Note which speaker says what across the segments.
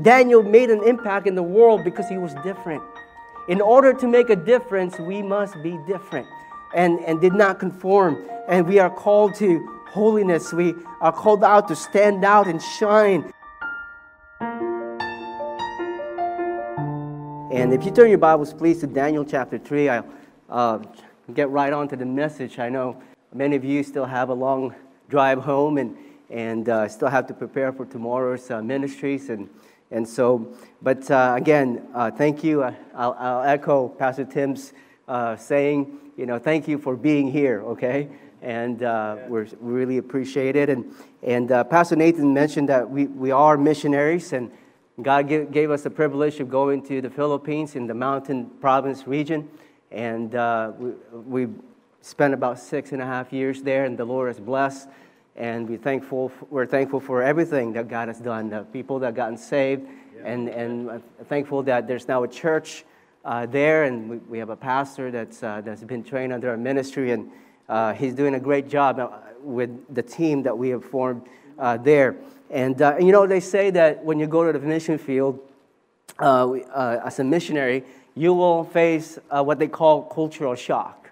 Speaker 1: Daniel made an impact in the world because he was different. In order to make a difference, we must be different and, and did not conform. And we are called to holiness. We are called out to stand out and shine. And if you turn your Bibles, please, to Daniel chapter 3, I'll uh, get right on to the message. I know many of you still have a long drive home and, and uh, still have to prepare for tomorrow's uh, ministries. And, and so, but uh, again, uh, thank you. Uh, I'll, I'll, echo Pastor Tim's saying, you know, thank you for being here, okay? And uh, we're, really appreciate it. And, and uh, Pastor Nathan mentioned that we, we are missionaries, and God gave, gave us the privilege of going to the Philippines in the mountain province region. And uh, we, we spent about six and a half years there, and the Lord has blessed. And we thankful, we're thankful for everything that God has done, the people that gotten saved, yeah. and, and thankful that there's now a church uh, there, and we, we, have a pastor that's, uh, that's been trained under our ministry, and uh, he's doing a great job uh, with the team that we have formed uh, there. And, uh, you know, they say that when you go to the mission field as a missionary, you will face what they call cultural shock.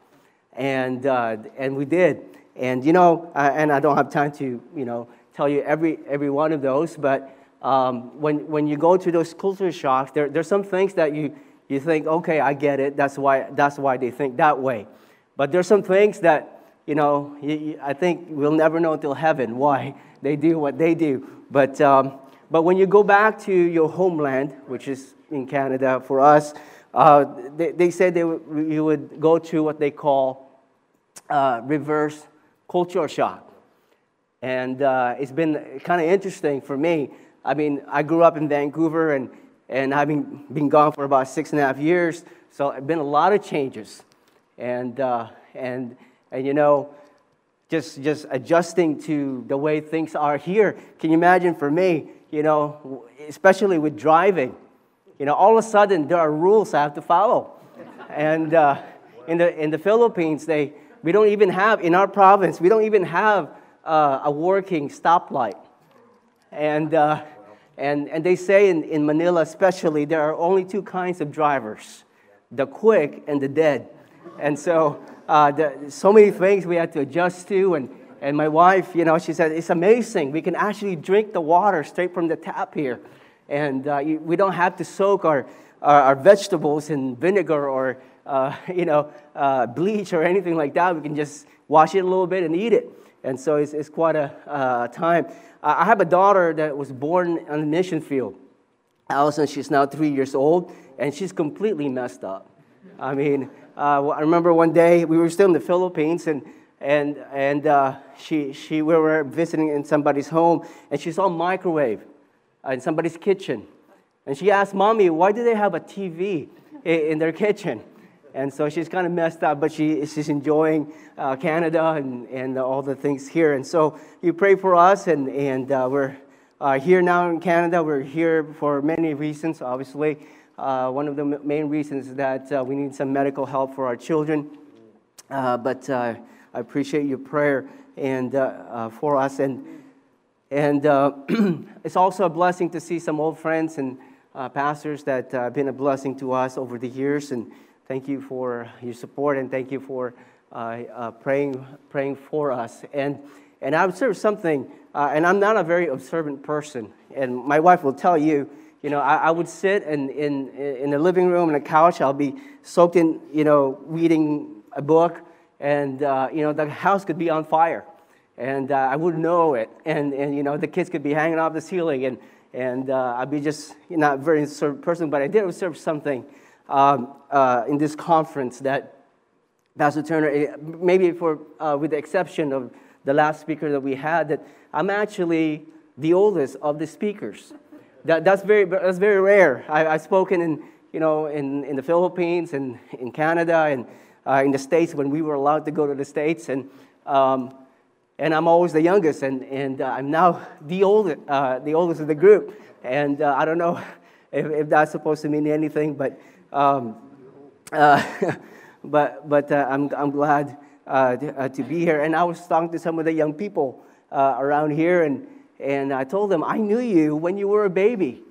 Speaker 1: And, and we did. And, you know, and I don't have time to, you know, tell you every, every one of those, but um, when, when you go to those cultural shocks, there, there's some things that you, you think, okay, I get it. That's why, that's why they think that way. But there's some things that, you know, you, you, I think we'll never know until heaven why they do what they do. But, um, but when you go back to your homeland, which is in Canada for us, uh, they, they said they w- you would go to what they call uh, reverse cultural shock. And uh, it's been kind of interesting for me. I mean, I grew up in Vancouver, and and having been gone for about six and a half years, so it's been a lot of changes, and uh, and and you know, just just adjusting to the way things are here. Can you imagine for me? You know, especially with driving, you know, all of a sudden there are rules I have to follow, and uh, in the in the Philippines they we don't even have in our province we don't even have uh, a working stoplight, and uh, and, and they say in, in Manila, especially, there are only two kinds of drivers the quick and the dead. And so, uh, the, so many things we had to adjust to. And, and my wife, you know, she said, it's amazing. We can actually drink the water straight from the tap here. And uh, we don't have to soak our, our, our vegetables in vinegar or, uh, you know, uh, bleach or anything like that. We can just wash it a little bit and eat it. And so it's, it's quite a uh, time. I have a daughter that was born on the mission field. Allison, she's now three years old, and she's completely messed up. I mean, uh, I remember one day we were still in the Philippines, and and and uh, she she we were visiting in somebody's home, and she saw a microwave in somebody's kitchen, and she asked mommy, "Why do they have a TV in their kitchen?" And so she's kind of messed up, but she, she's enjoying uh, Canada and, and all the things here. And so you pray for us, and, and uh, we're uh, here now in Canada. We're here for many reasons, obviously. Uh, one of the main reasons is that uh, we need some medical help for our children. Uh, but I appreciate your prayer and for us. And, and it's also a blessing to see some old friends and pastors that have been a blessing to us over the years. And Thank you for your support and thank you for uh, uh, praying, praying for us. And, and I observed something, uh, and I'm not a very observant person, and my wife will tell you, you know, I, I would sit in, in, in the living room on a couch, I'll be soaked in, you know, reading a book, and, uh, you know, the house could be on fire. And uh, I wouldn't know it. And, and, you know, the kids could be hanging off the ceiling, and, and uh, I'd be just not a very observant person, but I did observe something um, uh, in this conference that Pastor Turner, eh, maybe for, uh, with the exception of the last speaker that we had, that I'm actually the oldest of the speakers. That, that's, very, that's very rare. I, have spoken in, you know, in, in the Philippines and in Canada and uh, in the States when we were allowed to go to the States. And, um, and I'm always the youngest, and, and uh, I'm now the, old, uh, the oldest of the group. And uh, I don't know if, if that's supposed to mean anything, but um, uh, but but uh, I'm, I'm glad uh, to, uh, to, be here. And I was talking to some of the young people uh, around here, and, and I told them, I knew you when you were a baby.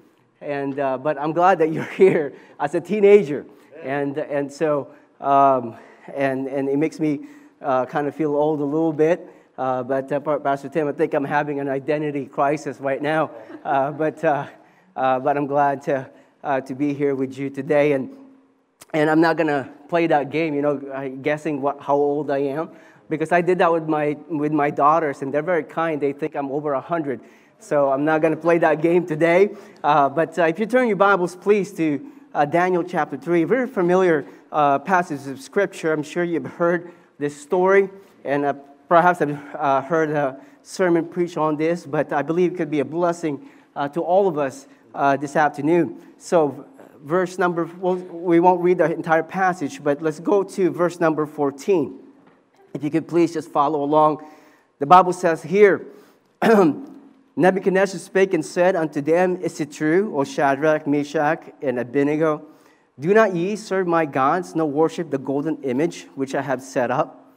Speaker 1: And, uh, but I'm glad that you're here as a teenager. And, and so, um, and, and it makes me uh, kind of feel old a little bit. Uh, but uh, Pastor Tim, I think I'm having an identity crisis right now. Uh, but, uh, uh, but I'm glad to, Uh, to be here with you today. And, and I'm not going to play that game, you know, guessing what, how old I am. Because I did that with my, with my daughters, and they're very kind. They think I'm over 100. So I'm not going to play that game today. Uh, but uh, if you turn your Bibles, please, to Daniel chapter 3, very familiar passage of Scripture. I'm sure you've heard this story. And perhaps I've uh, heard a sermon preached on this, but I believe it could be a blessing uh, to all of us uh, this afternoon. So, verse number, well, we won't read the entire passage, but let's go to verse number 14. If you could please just follow along. The Bible says here, Nebuchadnezzar spake and said unto them, Is it true, O Shadrach, Meshach, and Abednego? Do not ye serve my gods, nor worship the golden image which I have set up?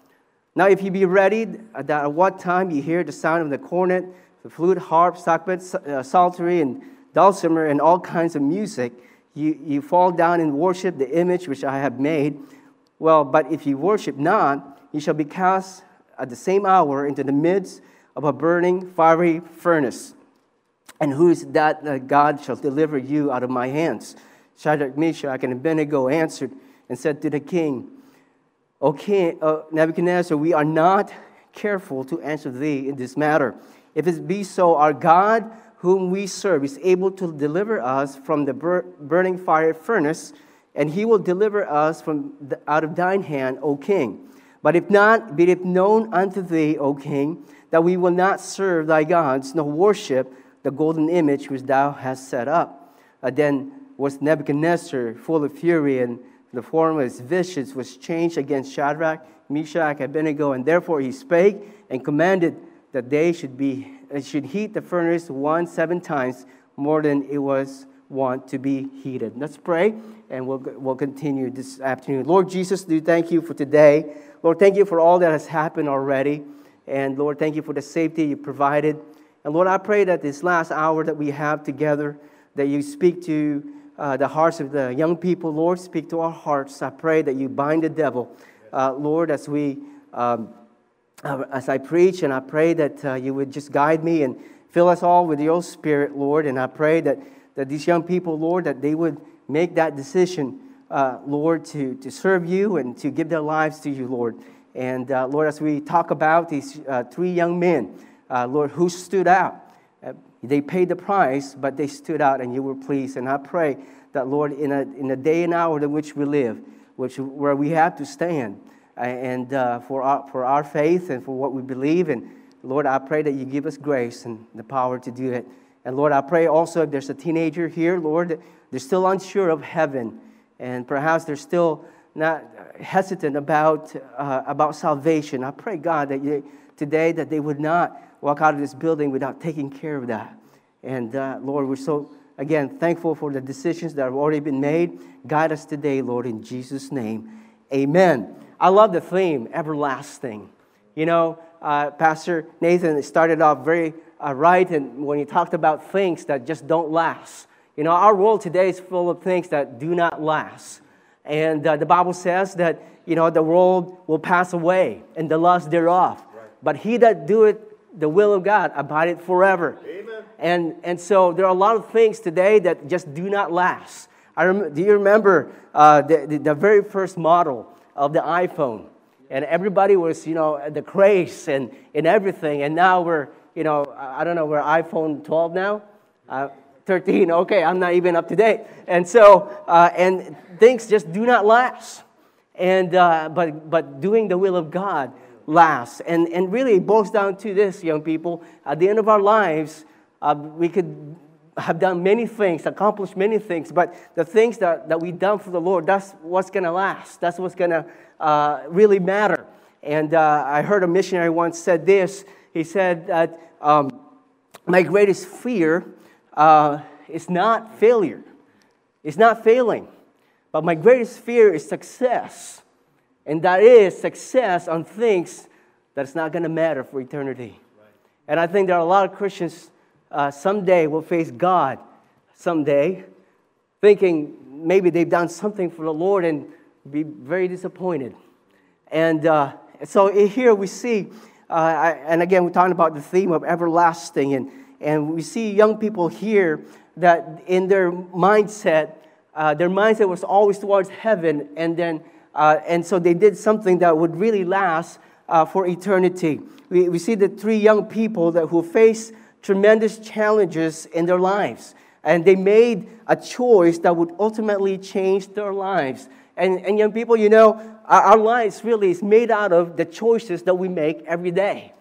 Speaker 1: Now, if ye be ready, that at what time ye hear the sound of the cornet, the flute, harp, sackbut, uh, psaltery, and dulcimer, and all kinds of music, you, you fall down and worship the image which I have made. Well, but if you worship not, you shall be cast at the same hour into the midst of a burning fiery furnace. And who is that God shall deliver you out of my hands? Shadrach, Meshach, and Abednego answered and said to the king, O King uh, Nebuchadnezzar, we are not careful to answer thee in this matter. If it be so, our God, whom we serve, is able to deliver us from the bur- burning fire furnace, and he will deliver us from the, out of thine hand, O king. But if not, be it known unto thee, O king, that we will not serve thy gods, nor worship the golden image which thou hast set up. Uh, then was Nebuchadnezzar full of fury and the form of his visions was changed against Shadrach, Meshach, and Abednego, and therefore he spake and commanded that they should, be, should heat the furnace one seven times more than it was want to be heated. Let's pray, and we'll, we'll continue this afternoon. Lord Jesus, do thank you for today. Lord, thank you for all that has happened already. And Lord, thank you for the safety you provided. And Lord, I pray that this last hour that we have together, that you speak to uh, the hearts of the young people. Lord, speak to our hearts. I pray that you bind the devil, uh, Lord, as we. Um, uh, as I preach, and I pray that uh, you would just guide me and fill us all with your spirit, Lord. And I pray that, that these young people, Lord, that they would make that decision, uh, Lord, to, to serve you and to give their lives to you, Lord. And uh, Lord, as we talk about these uh, three young men, uh, Lord, who stood out, they paid the price, but they stood out and you were pleased. And I pray that, Lord, in a, in a day and hour in which we live, which, where we have to stand and uh, for, our, for our faith and for what we believe. And Lord, I pray that you give us grace and the power to do it. And Lord, I pray also if there's a teenager here, Lord, they're still unsure of heaven, and perhaps they're still not hesitant about, uh, about salvation. I pray, God, that you, today that they would not walk out of this building without taking care of that. And uh, Lord, we're so, again, thankful for the decisions that have already been made. Guide us today, Lord, in Jesus' name. Amen. I love the theme, everlasting. You know, uh, Pastor Nathan started off very uh, right and when he talked about things that just don't last. You know, our world today is full of things that do not last. And uh, the Bible says that, you know, the world will pass away and the lust thereof. Right. But he that doeth the will of God abideth forever. Amen. And, and so there are a lot of things today that just do not last. I rem- do you remember uh, the, the, the, very first model of the iPhone? And everybody was, you know, the craze and, and everything. And now we're, you know, I don't know, we're iPhone 12 now? Uh, 13, okay, I'm not even up to date. And so, uh, and things just do not last. And, uh, but, but doing the will of God lasts. And, and really, it boils down to this, young people. At the end of our lives, uh, we could have done many things, accomplished many things, but the things that, that we've done for the Lord, that's what's going to last. That's what's going to uh, really matter. And uh, I heard a missionary once said this. He said that um, my greatest fear uh, is not failure. It's not failing. But my greatest fear is success. And that is success on things that's not going to matter for eternity. Right. And I think there are a lot of Christians uh, someday will face God someday, thinking maybe they've done something for the Lord and be very disappointed. And uh, so here we see, uh, and again, we're talking about the theme of everlasting, and, and we see young people here that in their mindset, uh, their mindset was always towards heaven, and then uh, and so they did something that would really last uh, for eternity. We, we see the three young people that who faced tremendous challenges in their lives, and they made a choice that would ultimately change their lives. And, and young people, you know, our, our lives really is made out of the choices that we make every day.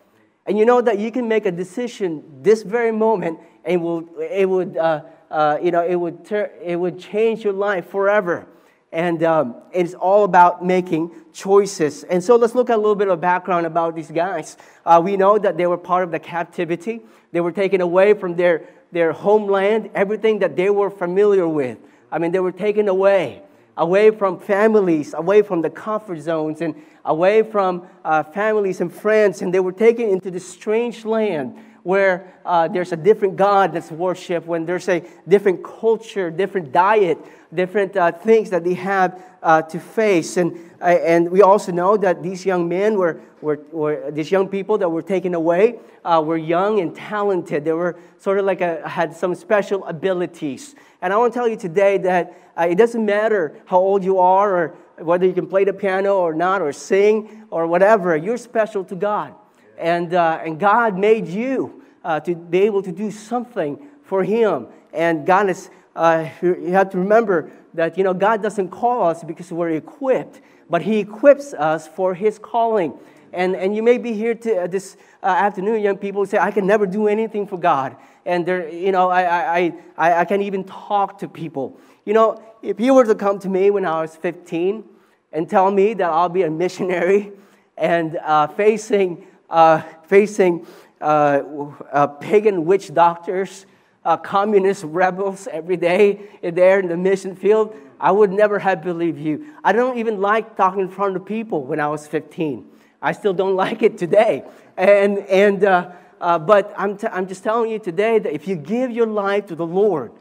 Speaker 1: And you know that you can make a decision this very moment, and it, will, it would, uh, uh, you know, it would, ter- it would change your life forever. And um, it's all about making choices. And so let's look at a little bit of background about these guys. Uh, we know that they were part of the captivity, they were taken away from their, their homeland, everything that they were familiar with. I mean, they were taken away, away from families, away from the comfort zones, and away from uh, families and friends. And they were taken into this strange land where uh, there's a different God that's worshiped, when there's a different culture, different diet, different uh, things that they have uh, to face. And, uh, and we also know that these young men were, were, were these young people that were taken away uh, were young and talented. They were sort of like a, had some special abilities. And I want to tell you today that uh, it doesn't matter how old you are or whether you can play the piano or not or sing or whatever, you're special to God. And, uh, and God made you to be able to do something for Him. And God is uh, you have to remember that you know God doesn't call us because we're equipped, but He equips us for His calling. And, and you may be here to, uh, this uh, afternoon, young people say, I can never do anything for God. And there, you know, I, I, I, I can't even talk to people. You know, if you were to come to me when I was 15 and tell me that I'll be a missionary and uh, facing, uh, facing uh, pagan witch doctors uh, communist rebels every day there in the mission field, I would never have believed you. I don't even like talking in front of people when I was 15. I still don't like it today. And, and, uh, uh, but I'm, t- I'm just telling you today that if you give your life to the Lord,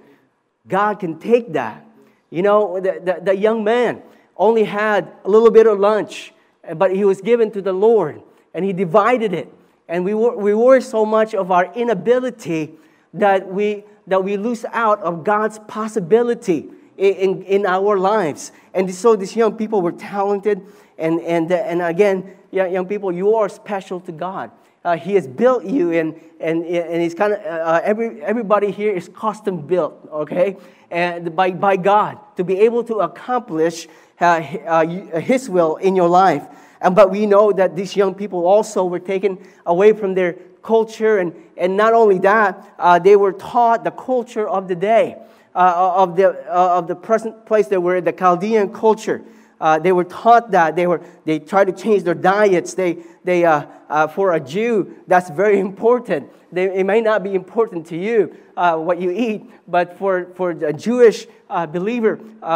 Speaker 1: God can take that. You know, the, the, the young man only had a little bit of lunch, but he was given to the Lord and he divided it. And we, were, we worry so much of our inability that we, that we lose out of God's possibility in, in, our lives. And so these young people were talented. And, and, and again, young people, you are special to God. Uh, he has built you, and, and, and he's kind of, uh, every, everybody here is custom built, okay? And by, by God to be able to accomplish uh, uh His will in your life. And, but we know that these young people also were taken away from their culture. And, and not only that, uh, they were taught the culture of the day, uh, of, the, uh, of the present place they were, in, the Chaldean culture. Uh, they were taught that they were they try to change their diets they, they uh, uh, for a jew that's very important they, it may not be important to you uh, what you eat, but for, for a Jewish uh, believer, uh,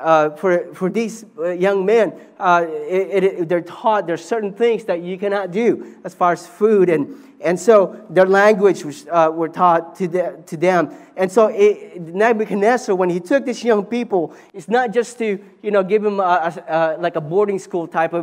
Speaker 1: uh for, for these young men, it, it, they're taught there's certain things that you cannot do as far as food. And, and so their language was, were taught to, the, to them. And so it, Nebuchadnezzar, when he took these young people, it's not just to you know, give them a, a, like a boarding school type of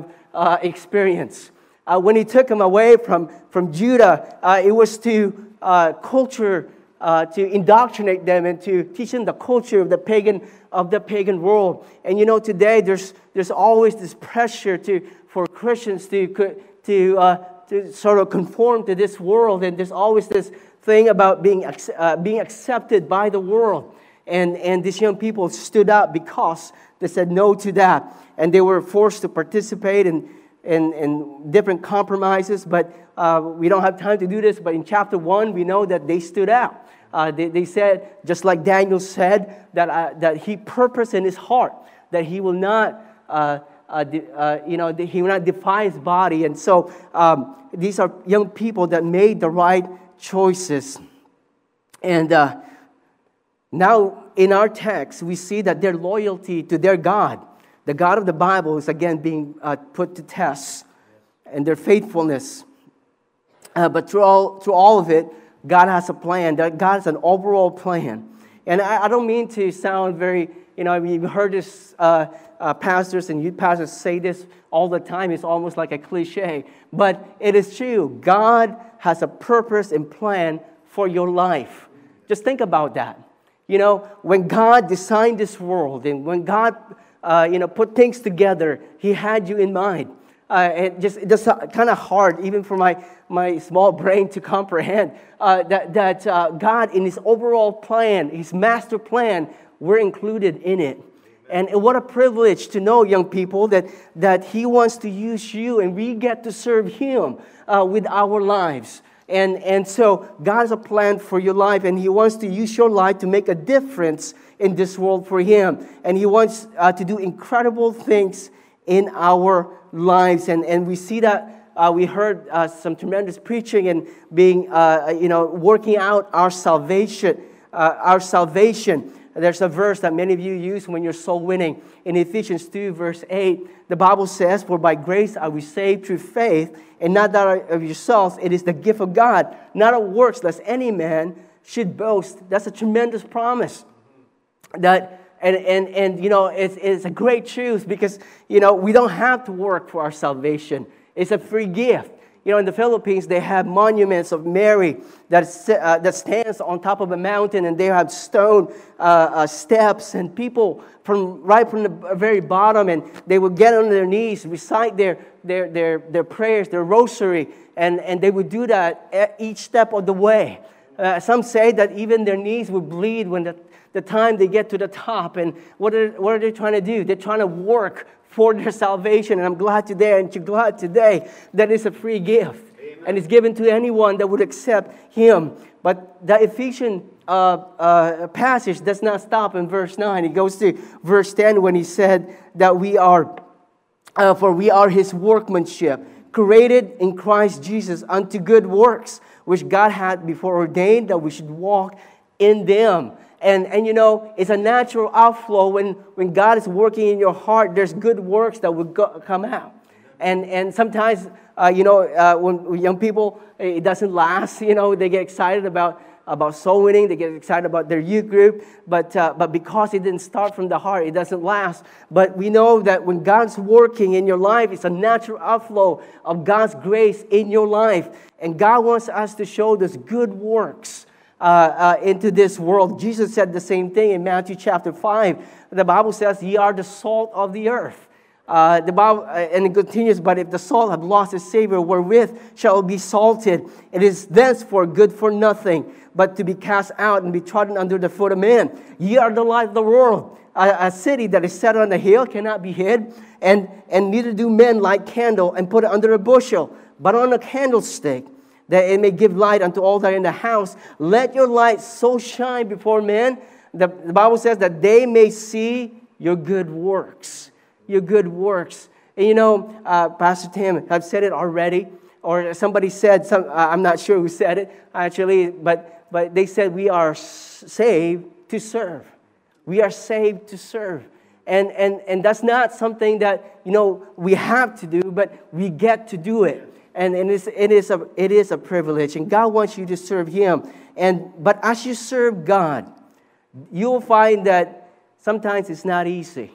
Speaker 1: experience uh, when he took them away from, from Judah, uh, it was to uh, culture, uh, to indoctrinate them and to teach them the culture of the pagan, of the pagan world. And you know, today there's, there's always this pressure to, for Christians to, to, uh, to sort of conform to this world. And there's always this thing about being, uh, being accepted by the world. And, and these young people stood up because they said no to that. And they were forced to participate in and, and different compromises, but uh, we don't have time to do this. But in chapter 1, we know that they stood out. Uh, they, they, said, just like Daniel said, that, uh, that he purposed in his heart that he will not, uh, uh, uh, you know, he will not defy his body. And so um, these are young people that made the right choices. And now in our text, we see that their loyalty to their God the God of the Bible is again being uh, put to test and their faithfulness. Uh, but through all, through all of it, God has a plan. God has an overall plan. And I, I don't mean to sound very, you know, I mean, you've heard this, uh, uh, pastors and youth pastors say this all the time. It's almost like a cliche, but it is true. God has a purpose and plan for your life. Just think about that. You know, when God designed this world and when God, uh, you know, put things together, He had you in mind. Uh, it just it's kind of hard, even for my, my small brain to comprehend uh, that, that uh, God, in His overall plan, His master plan, we're included in it. And what a privilege to know, young people, that, that He wants to use you and we get to serve Him uh, with our lives. And, and so, God has a plan for your life, and He wants to use your life to make a difference in this world for Him. And He wants uh, to do incredible things in our lives. And, and we see that. Uh, we heard uh, some tremendous preaching and being, uh, you know, working out our salvation, uh, our salvation. There's a verse that many of you use when you're soul winning. In Ephesians 2, verse 8, the Bible says, For by grace are we saved through faith, and not that of yourselves. It is the gift of God, not of works, lest any man should boast. That's a tremendous promise. That and, and, and you know, it's, it's a great truth because, you know, we don't have to work for our salvation. It's a free gift. You know, in the Philippines, they have monuments of Mary that, uh, that stands on top of a mountain, and they have stone uh, uh, steps, and people from right from the very bottom, and they would get on their knees, recite their, their, their, their prayers, their rosary, and, and they would do that at each step of the way. Uh, some say that even their knees would bleed when the, the time they get to the top. And what are, what are they trying to do? They're trying to work for their salvation. And I'm glad today, and you're glad today that it's a free gift. Amen. And it's given to anyone that would accept Him. But the Ephesian uh, uh, passage does not stop in verse 9. It goes to verse 10 when he said that we are, uh, for we are His workmanship, created in Christ Jesus unto good works, which God had before ordained that we should walk in them. And, and you know, it's a natural outflow when, when God is working in your heart, there's good works that will go, come out. And, and sometimes, uh, you know, uh, when young people, it doesn't last, you know, they get excited about, about soul winning, they get excited about their youth group, but, uh, but because it didn't start from the heart, it doesn't last. But we know that when God's working in your life, it's a natural outflow of God's grace in your life. And God wants us to show those good works uh, uh, into this world. Jesus said the same thing in Matthew chapter 5. The Bible says, Ye are the salt of the earth. Uh, the Bible, uh, and it continues, but if the salt have lost its savor, wherewith shall it be salted? It is thenceforth good for nothing, but to be cast out and be trodden under the foot of men. Ye are the light of the world. A, a city that is set on a hill cannot be hid, and, and neither do men light candle and put it under a bushel, but on a candlestick that it may give light unto all that are in the house. Let your light so shine before men. The, the Bible says that they may see your good works. Your good works. And you know, uh, Pastor Tim, I've said it already, or somebody said, some, uh, I'm not sure who said it actually, but, but they said we are saved to serve. We are saved to serve. And, and, and that's not something that, you know, we have to do, but we get to do it and, and it's, it, is a, it is a privilege, and God wants you to serve Him. And, but as you serve God, you'll find that sometimes it's not easy.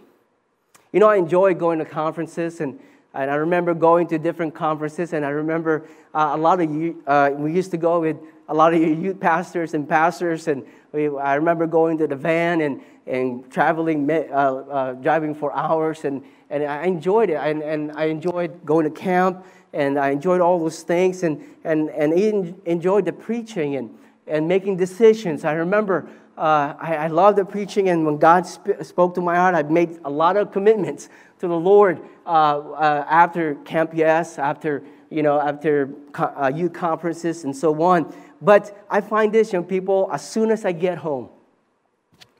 Speaker 1: You know, I enjoy going to conferences, and, and I remember going to different conferences, and I remember uh, a lot of you, uh, we used to go with a lot of youth pastors and pastors, and we, I remember going to the van and, and traveling, uh, uh, driving for hours, and, and I enjoyed it, and, and I enjoyed going to camp and I enjoyed all those things and, and, and even enjoyed the preaching and, and making decisions. I remember uh, I, I loved the preaching, and when God sp- spoke to my heart, I made a lot of commitments to the Lord uh, uh, after Camp Yes, after you know, after co- uh, youth conferences and so on. But I find this, young people, as soon as I get home,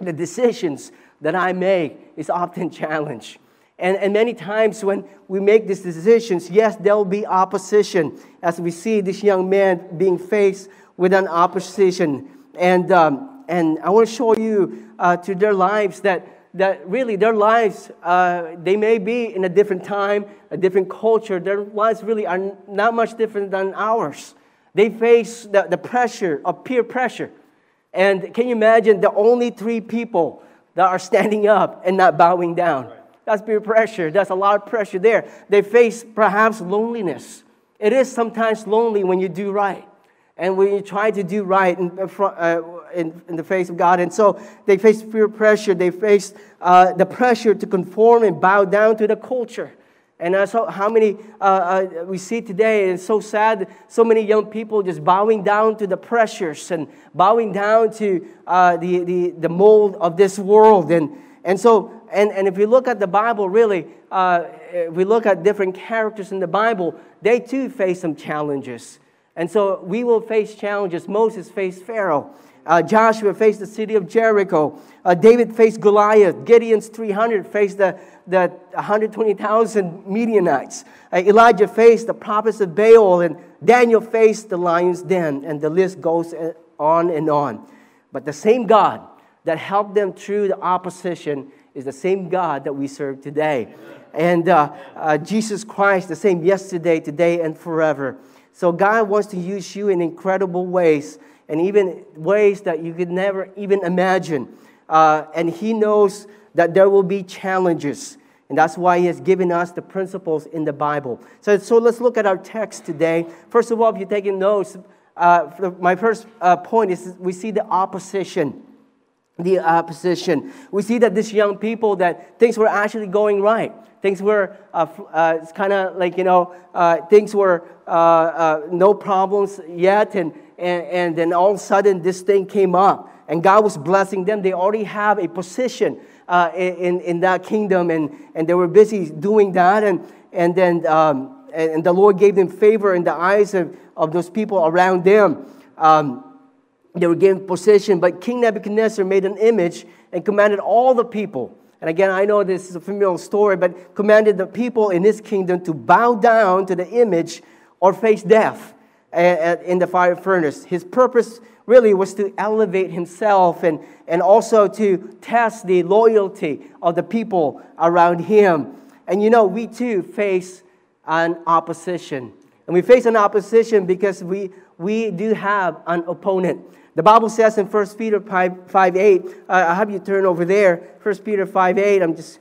Speaker 1: the decisions that I make is often challenged. And, and many times when we make these decisions, yes, there will be opposition, as we see this young man being faced with an opposition. And, um, and I want to show you uh, to their lives that, that really their lives, uh, they may be in a different time, a different culture. Their lives really are not much different than ours. They face the, the pressure of peer pressure. And can you imagine the only three people that are standing up and not bowing down? That's peer pressure. That's a lot of pressure there. They face perhaps loneliness. It is sometimes lonely when you do right and when you try to do right in, uh, in, in, the face of God. And so they face peer pressure, they face uh, the pressure to conform and bow down to the culture. And how, how many uh, uh, we see today, and it's so sad, so many young people just bowing down to the pressures and bowing down to uh, the, the, the mold of this world. And, and so, and, and if we look at the Bible, really, uh, if we look at different characters in the Bible, they too face some challenges. And so we will face challenges. Moses faced Pharaoh. Uh, Joshua faced the city of Jericho. Uh, David faced Goliath. Gideon's 300 faced the, the 120,000 Midianites. Uh, Elijah faced the prophets of Baal. And Daniel faced the lion's den. And the list goes uh, on and on. But the same God that helped them through the opposition is the same God that we serve today. And uh, uh, Jesus Christ, the same yesterday, today, and forever. So God wants to use you in incredible ways and even ways that you could never even imagine. Uh, and He knows that there will be challenges. And that's why He has given us the principles in the Bible. So, so let's look at our text today. First of all, if you're taking notes, uh, my first uh, point is we see the opposition. The opposition. We see that these young people, that things were actually going right. Things were uh, uh, it's kind of like, you know, uh, things were uh, uh, no problems yet. And, and, and then all of a sudden, this thing came up. And God was blessing them. They already have a position uh, in, in that kingdom. And, and they were busy doing that. And, and then um, and the Lord gave them favor in the eyes of, of those people around them. Um, they were given possession, But King Nebuchadnezzar made an image and commanded all the people and again, I know this is a familiar story, but commanded the people in his kingdom to bow down to the image or face death eh, eh, in the fire furnace. His purpose really was to elevate himself and, and also to test the loyalty of the people around him. And you know, we too face an opposition. And we face an opposition because we, we do have an opponent. The Bible says in 1 Peter 5, 5 8, uh, I'll have you turn over there. 1 Peter 5 8, I'm just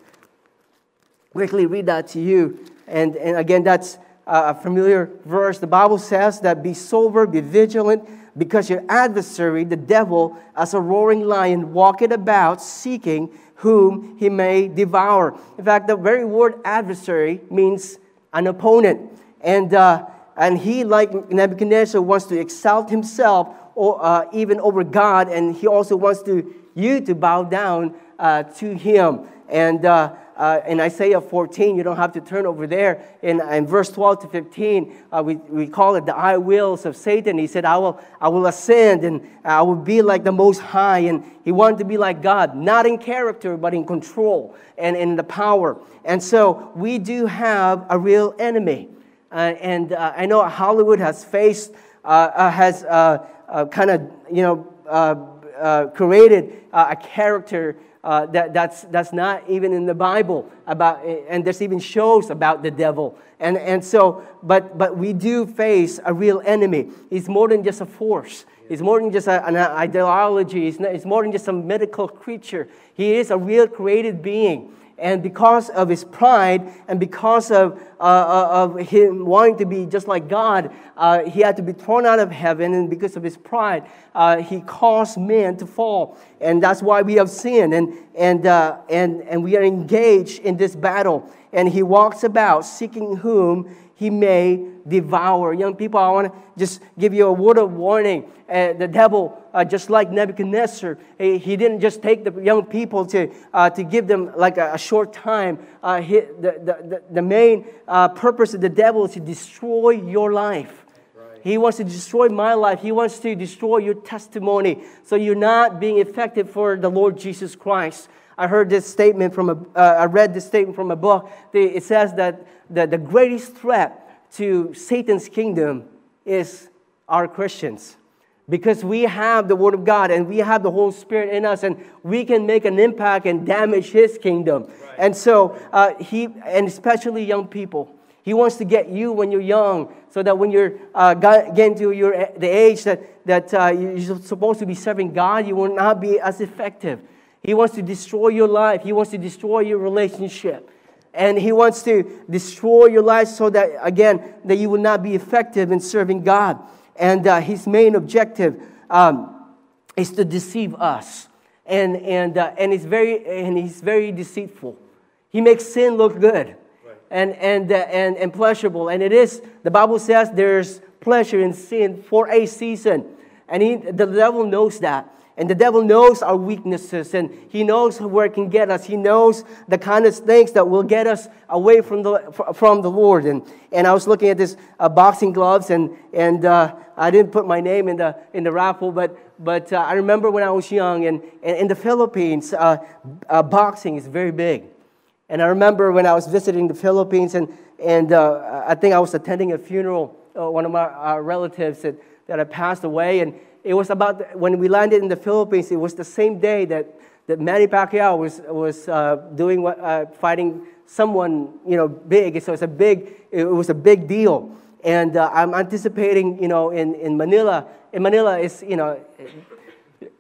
Speaker 1: quickly read that to you. And, and again, that's a familiar verse. The Bible says that be sober, be vigilant, because your adversary, the devil, as a roaring lion, walketh about seeking whom he may devour. In fact, the very word adversary means an opponent. And, uh, and he, like Nebuchadnezzar, wants to exalt himself or, uh, even over God, and He also wants to, you to bow down uh, to Him. And uh, uh in Isaiah 14, you don't have to turn over there. In, in verse 12 to 15, uh, we, we call it the I wills of Satan. He said, I will, I will ascend and I will be like the Most High. And he wanted to be like God, not in character, but in control and in the power. And so we do have a real enemy. Uh, and I know Hollywood has faced, has uh, kind of, you know, uh, uh, created uh, a character uh, that, that's, that's not even in the Bible about, and there's even shows about the devil. And, and so, but, but we do face a real enemy. He's more than just a force. He's more than just a, an ideology. He's, not, more than just a medical creature. He is a real created being. And because of his pride and because of, uh, uh, of him wanting to be just like God, uh, he had to be thrown out of heaven. And because of his pride, uh, he caused men to fall. And that's why we have sinned. And, and, uh, and, and we are engaged in this battle. And he walks about seeking whom he may devour. Young people, I want to just give you a word of warning. Uh, the devil, uh, just like Nebuchadnezzar, he, he, didn't just take the young people to, uh, to give them like a, a short time. Uh, he, the, the, the main uh, purpose of the devil is to destroy your life. He wants to destroy my life. He wants to destroy your testimony so you're not being effective for the Lord Jesus Christ. I heard this statement from a, uh, I read this statement from a book. It says that the, the greatest threat to Satan's kingdom is our Christians. Because we have the Word of God and we have the Holy Spirit in us, and we can make an impact and damage His kingdom. Right. And so, uh, he, and especially young people, He wants to get you when you're young, so that when you're uh, getting to your, the age that, that uh, you're supposed to be serving God, you will not be as effective. He wants to destroy your life. He wants to destroy your relationship. And he wants to destroy your life so that, again, that you will not be effective in serving God. And uh, his main objective um, is to deceive us. And, and, uh, and, he's very, and he's very deceitful. He makes sin look good and, and, uh, and, and pleasurable. And it is, the Bible says there's pleasure in sin for a season. And he, the devil knows that. And the devil knows our weaknesses and he knows where it can get us. He knows the kind of things that will get us away from the, from the Lord. And, and I was looking at this uh, boxing gloves and, and uh, I didn't put my name in the, in the raffle, but, but uh, I remember when I was young and, and in the Philippines, uh, uh, boxing is very big. And I remember when I was visiting the Philippines and, and uh, I think I was attending a funeral, one of my relatives that, that had passed away. And, it was about when we landed in the Philippines, it was the same day that, that Manny Pacquiao was, was uh, doing what, uh, fighting someone you know, big. So it's a big, it was a big deal. And uh, I'm anticipating, you know, in, in Manila, in Manila, it's, you know,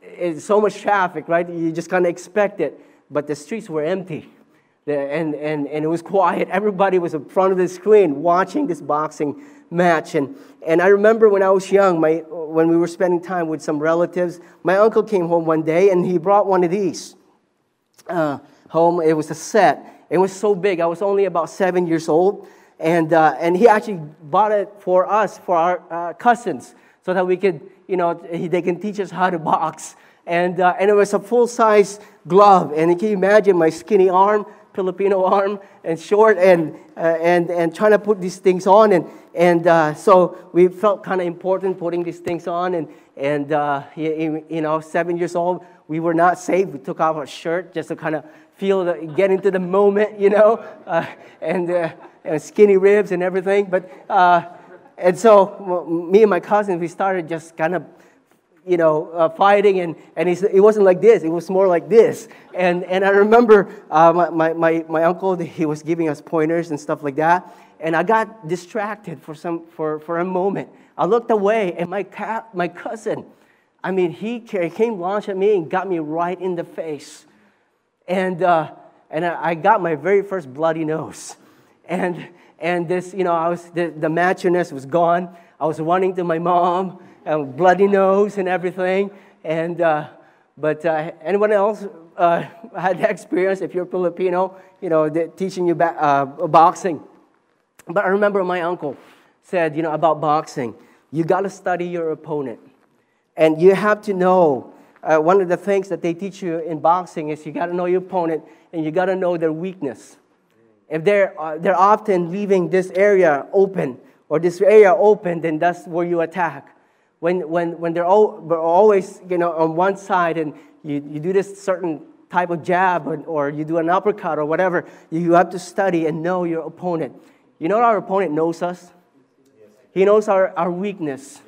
Speaker 1: it's so much traffic, right? You just kind of expect it. But the streets were empty. and, and, and it was quiet. Everybody was in front of the screen watching this boxing match. And, and I remember when I was young, my, when we were spending time with some relatives, my uncle came home one day and he brought one of these uh, home. It was a set. It was so big. I was only about seven years old. And, uh, and he actually bought it for us, for our uh, cousins, so that we could, you know, they can teach us how to box. And, uh, and it was a full size glove. And can you imagine my skinny arm? Filipino arm and short and, uh, and, and trying to put these things on. And, and uh, so we felt kind of important putting these things on. And, and uh, you, you know, seven years old, we were not safe. We took off our shirt just to kind of feel, the, get into the moment, you know, uh, and, uh, and skinny ribs and everything. But, uh, and so me and my cousin, we started just kind of you know, uh, fighting, and, and it wasn't like this, it was more like this. And, and I remember uh, my, my, my uncle, he was giving us pointers and stuff like that, and I got distracted for, some, for, for a moment. I looked away, and my, cat, my cousin, I mean, he came launch at me and got me right in the face. And, uh, and I got my very first bloody nose. And, and this, you know, I was, the, the macho-ness was gone. I was running to my mom and bloody nose and everything. And, uh, but uh, anyone else uh, had that experience? If you're Filipino, you know, teaching you uh, boxing. But I remember my uncle said, you know, about boxing, you got to study your opponent. And you have to know, uh, one of the things that they teach you in boxing is you got to know your opponent and you got to know their weakness. If they're, uh, they're often leaving this area open or this area open, then that's where you attack when, when, when they're, all, they're always you know, on one side and you, you do this certain type of jab or, or you do an uppercut or whatever, you have to study and know your opponent. You know our opponent knows us? He knows our, our weakness.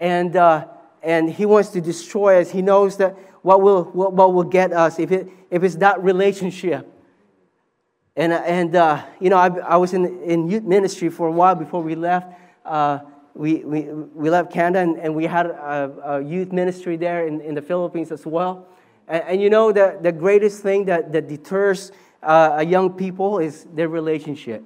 Speaker 1: And, uh, and he wants to destroy us. He knows that what will, what, what will get us if, it, if it's that relationship. And, and uh, you know, I, I was in, in youth ministry for a while before we left. Uh, we, we, we left Canada and, and we had a, a, youth ministry there in, in the Philippines as well. And, and you know, the, the greatest thing that, that deters uh, young people is their relationship.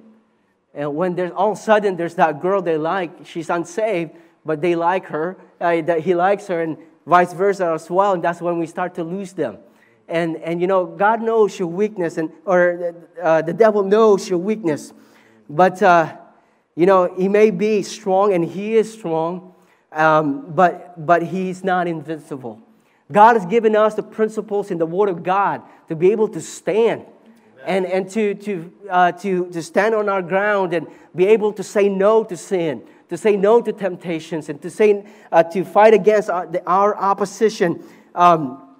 Speaker 1: And when there's all of a sudden there's that girl they like, she's unsaved, but they like her, uh, that he likes her, and vice versa as well, and that's when we start to lose them. And, and you know, God knows your weakness, and, or uh, the devil knows your weakness. But uh, you know, he may be strong, and he is strong, um, but, but he's not invincible. God has given us the principles in the Word of God to be able to stand and, and to, to, uh, to, to stand on our ground and be able to say no to sin, to say no to temptations, and to, say, uh, to fight against our, the, our opposition. Um,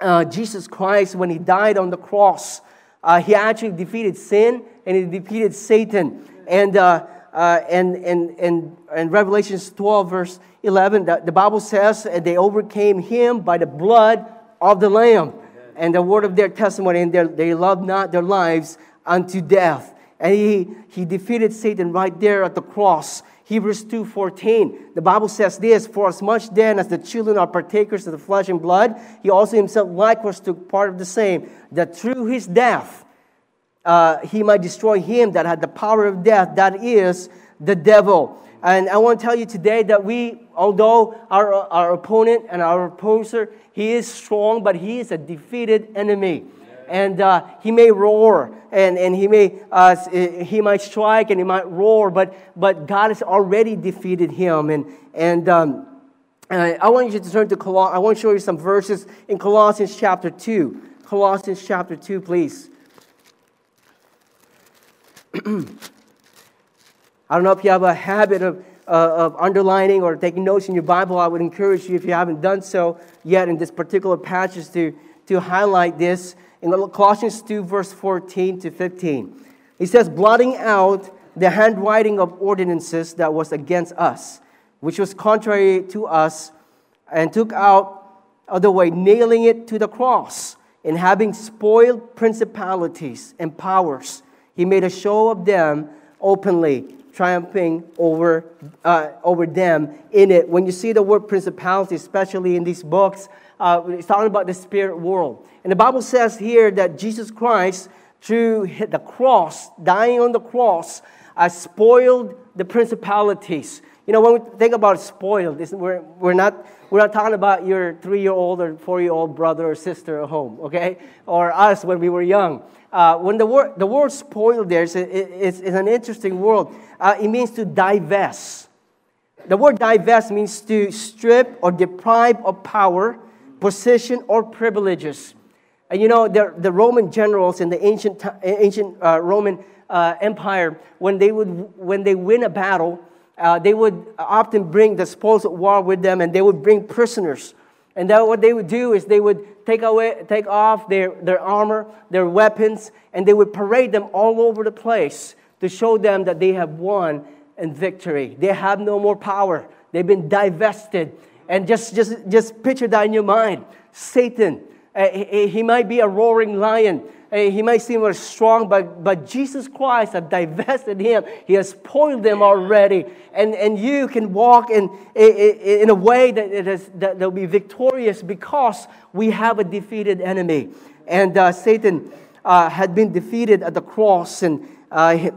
Speaker 1: uh, Jesus Christ, when he died on the cross, uh, he actually defeated sin and he defeated Satan. And uh, and, and, and, and Revelations 12, verse 11, the, the Bible says they overcame him by the blood of the Lamb and the word of their testimony, and they loved not their lives unto death. And he, he defeated Satan right there at the cross. Hebrews 2:14. The Bible says this, for as much then as the children are partakers of the flesh and blood, he also himself likewise took part of the same, that through his death uh, he might destroy him that had the power of death, that is the devil. And I want to tell you today that we, although our, our opponent and our opposer, he is strong, but he is a defeated enemy and uh, he may roar and, and he, may, uh, he might strike and he might roar, but, but God has already defeated him. And, and um, I want you to turn to Colossians. I want to show you some verses in Colossians chapter 2. Colossians chapter 2, please. I don't know if you have a habit of, uh, of underlining or taking notes in your Bible. I would encourage you, if you haven't done so yet in this particular passage, to, to highlight this in Colossians 2, verse 14 to 15. He says, blotting out the handwriting of ordinances that was against us, which was contrary to us, and took out of the way, nailing it to the cross. And having spoiled principalities and powers, he made a show of them openly, triumphing over, uh, over them in it. When you see the word principality, especially in these books, uh, it's talking about the spirit world. And the Bible says here that Jesus Christ, through the cross, dying on the cross, uh, spoiled the principalities. You know, when we think about spoiled, we're, we're, not, we're not talking about your three year old or four year old brother or sister at home, okay? Or us when we were young. Uh, when the word, the word spoiled there is, is, is an interesting word. Uh, it means to divest. The word divest means to strip or deprive of power position, or privileges. And you know, the, the Roman generals in the ancient, ancient uh, Roman uh, Empire, when they would when they win a battle, uh, they would often bring the spoils of war with them, and they would bring prisoners. And then what they would do is they would take away, take off their, their armor, their weapons, and they would parade them all over the place to show them that they have won in victory. They have no more power. They've been divested. And just, just, just picture that in your mind. Satan, uh, he, he, might be a roaring lion. He might seem very strong, but, but Jesus Christ has divested him. He has spoiled them already. And, and you can walk in, in, in a way that, it is, that will be victorious because we have a defeated enemy. And uh, Satan uh, had been defeated at the cross. And, uh,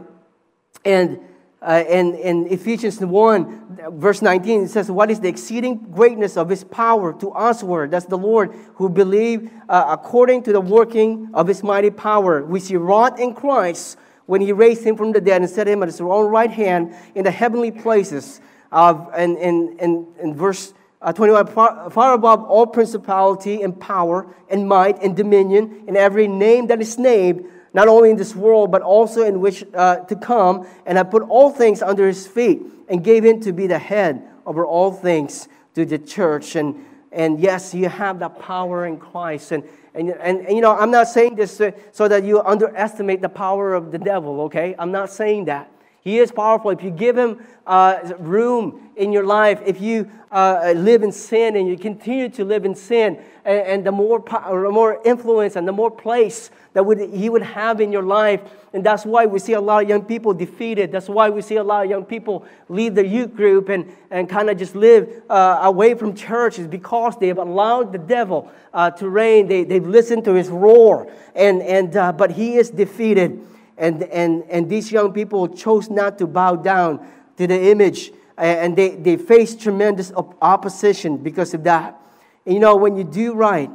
Speaker 1: and uh, in, in Ephesians 1, verse 19, it says, What is the exceeding greatness of his power to usward? That's the Lord who believe uh, according to the working of his mighty power, which he wrought in Christ when he raised him from the dead and set him at his own right hand in the heavenly places. Uh, and in verse uh, 21, far, far above all principality and power and might and dominion and every name that is named not only in this world, but also in which uh, to come, and have put all things under his feet, and gave him to be the head over all things to the church. And, and yes, you have that power in Christ. And, and, and, and you know, I'm not saying this so that you underestimate the power of the devil, okay? I'm not saying that. He is powerful. If you give him uh, room in your life, if you uh, live in sin and you continue to live in sin, and, and the more power, more influence and the more place that would, he would have in your life, and that's why we see a lot of young people defeated. That's why we see a lot of young people leave the youth group and, and kind of just live uh, away from church, is because they have allowed the devil uh, to reign. They, they've listened to his roar, and, and, uh, but he is defeated. And, and, and these young people chose not to bow down to the image, and they, they faced tremendous opposition because of that. And you know, when you do right,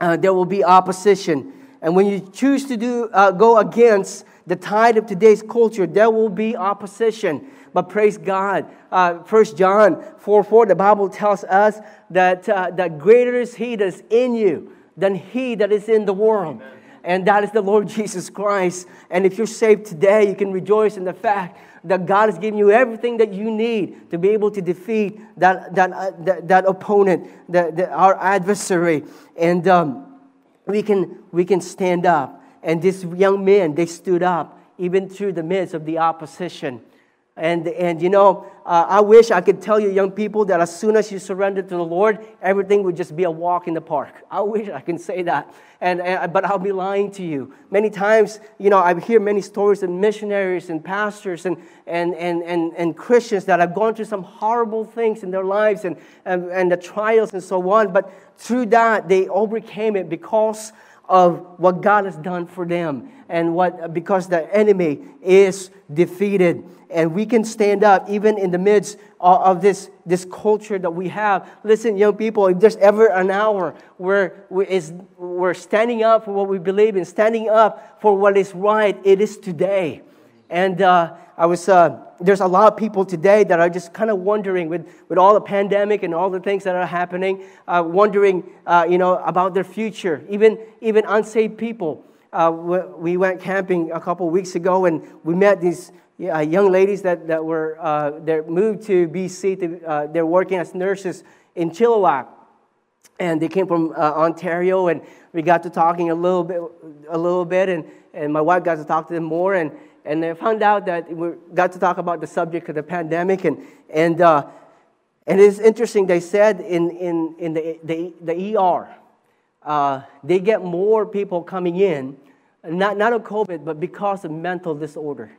Speaker 1: uh, there will be opposition. And when you choose to do, uh, go against the tide of today's culture, there will be opposition. But praise God. Uh, 1 John 4 4, the Bible tells us that, uh, that greater is He that is in you than He that is in the world. Amen and that is the Lord Jesus Christ. And if you're saved today, you can rejoice in the fact that God has given you everything that you need to be able to defeat that, that, uh, that, that, opponent, that, that, our adversary. And um, we, can, we can stand up. And these young men, they stood up even through the midst of the opposition. And, and you know, uh, I wish I could tell you, young people, that as soon as you surrender to the Lord, everything would just be a walk in the park. I wish I can say that. And, and, but I'll be lying to you. Many times, you know, I hear many stories of missionaries and pastors and, and, and, and, and Christians that have gone through some horrible things in their lives and, and, and the trials and so on. But through that, they overcame it because of what God has done for them and what because the enemy is defeated and we can stand up even in the midst of this, this culture that we have. Listen, young people, if there's ever an hour where we is we're standing up for what we believe in, standing up for what is right, it is today. And uh, I was, uh, there's a lot of people today that are just kind of wondering with, with all the pandemic and all the things that are happening, uh, wondering, uh, you know, about their future. Even, even unsaved people. Uh, we went camping a couple weeks ago and we met these uh, young ladies that, that were uh, that moved to BC. To, uh, they're working as nurses in Chilliwack, and they came from Ontario. And we got to talking a little bit, a little bit, and, and my wife got to talk to them more. And and they found out that we got to talk about the subject of the pandemic. And and uh, and it's interesting. They said in in in the the, the ER, uh, they get more people coming in, not not of COVID, but because of mental disorder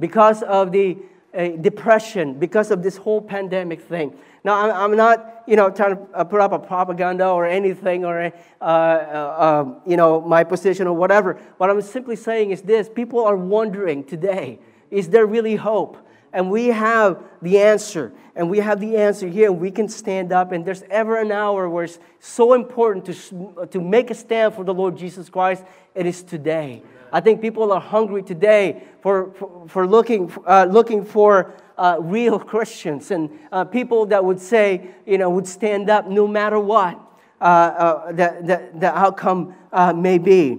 Speaker 1: because of the uh, depression, because of this whole pandemic thing. Now, I'm, I'm not, you know, trying to uh, put up a propaganda or anything or, uh, uh, uh, you know, my position or whatever. What I'm simply saying is this people are wondering today is there really hope? And we have the answer. And we have the answer here, and we can stand up. And there's ever an hour where it's so important to, to make a stand for the Lord Jesus Christ. It is today. I think people are hungry today for, for, for looking, uh, looking for uh, real Christians and uh, people that would say, you know, would stand up no matter what uh, uh, the, the, the outcome uh, may be.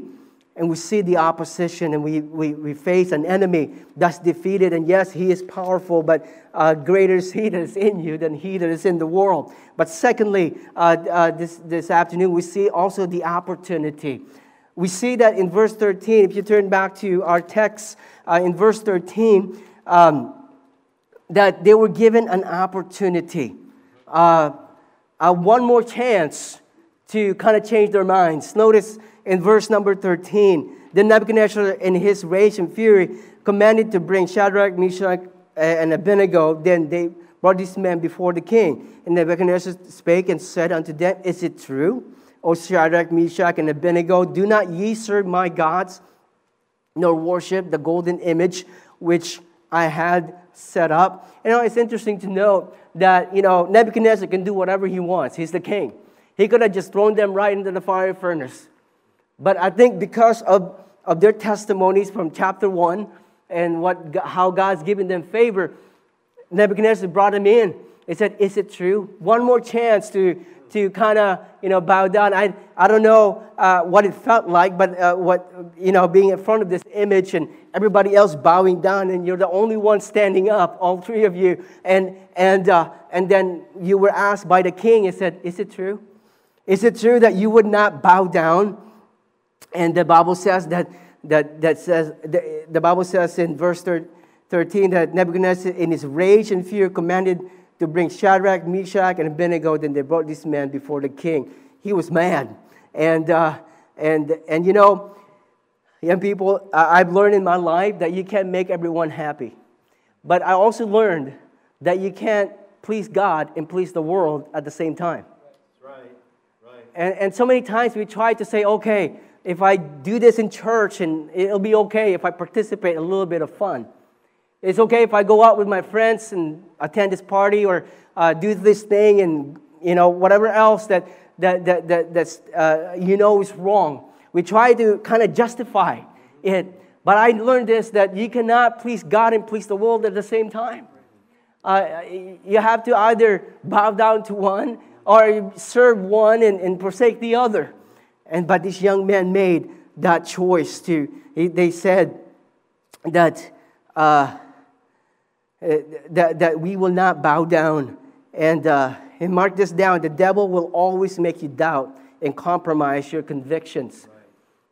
Speaker 1: And we see the opposition and we, we, we face an enemy that's defeated. And yes, he is powerful, but greater is he that is in you than he that is in the world. But secondly, this, this afternoon, we see also the opportunity we see that in verse 13. If you turn back to our text uh, in verse 13, um, that they were given an opportunity, uh, uh, one more chance to kind of change their minds. Notice in verse number 13, then Nebuchadnezzar, in his rage and fury, commanded to bring Shadrach, Meshach, and Abednego. Then they brought these men before the king. And Nebuchadnezzar spake and said unto them, Is it true? O Shadrach, Meshach, and Abednego, do not ye serve my gods, nor worship the golden image which I had set up. You know, it's interesting to note that, you know, Nebuchadnezzar can do whatever he wants. He's the king. He could have just thrown them right into the fire furnace. But I think because of, of their testimonies from chapter 1 and what, how God's given them favor, Nebuchadnezzar brought him in. He said, Is it true? One more chance to, to kind of you know bow down. I, I don't know uh, what it felt like, but uh, what you know being in front of this image and everybody else bowing down, and you're the only one standing up, all three of you, and and uh, and then you were asked by the king. He said, "Is it true? Is it true that you would not bow down?" And the Bible says that that that says the, the Bible says in verse 13 that Nebuchadnezzar, in his rage and fear, commanded to bring Shadrach, Meshach, and Abednego. Then they brought this man before the king. He was mad. And, uh, and, and you know, young people, I've learned in my life that you can't make everyone happy. But I also learned that you can't please God and please the world at the same time. Right, right. And, and so many times we try to say, okay, if I do this in church and it'll be okay if I participate a little bit of fun. It's okay if I go out with my friends and attend this party or uh, do this thing and you know whatever else that that that, that that's uh, you know is wrong. We try to kind of justify it, but I learned this that you cannot please God and please the world at the same time. Uh, you have to either bow down to one or serve one and, and forsake the other. And but this young man made that choice to. They said that. Uh, that, that we will not bow down. And, uh, and mark this down the devil will always make you doubt and compromise your convictions.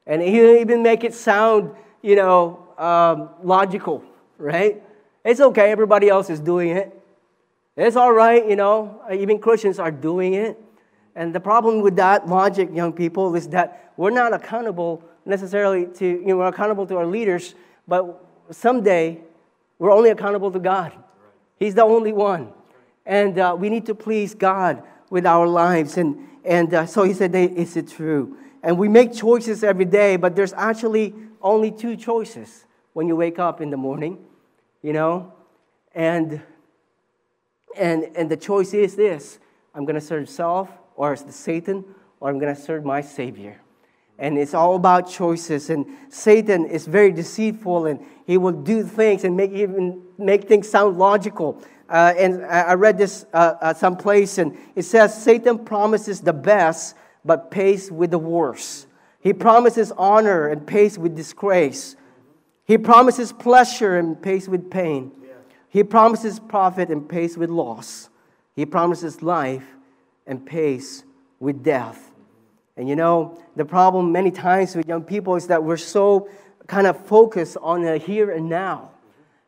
Speaker 1: And he'll even make it sound, you know, um, logical, right? It's okay, everybody else is doing it. It's all right, you know, even Christians are doing it. And the problem with that logic, young people, is that we're not accountable necessarily to, you know, we're accountable to our leaders, but someday we're only accountable to God. He's the only one. And uh, we need to please God with our lives. And, and uh, so he said, Is it true? And we make choices every day, but there's actually only two choices when you wake up in the morning, you know? And, and, and the choice is this I'm going to serve self or Satan, or I'm going to serve my Savior. And it's all about choices. And Satan is very deceitful, and he will do things and make even make things sound logical. Uh, and I read this uh, uh, someplace, and it says Satan promises the best, but pays with the worst. He promises honor and pays with disgrace. He promises pleasure and pays with pain. He promises profit and pays with loss. He promises life and pays with death. And you know, the problem many times with young people is that we're so kind of focused on the here and now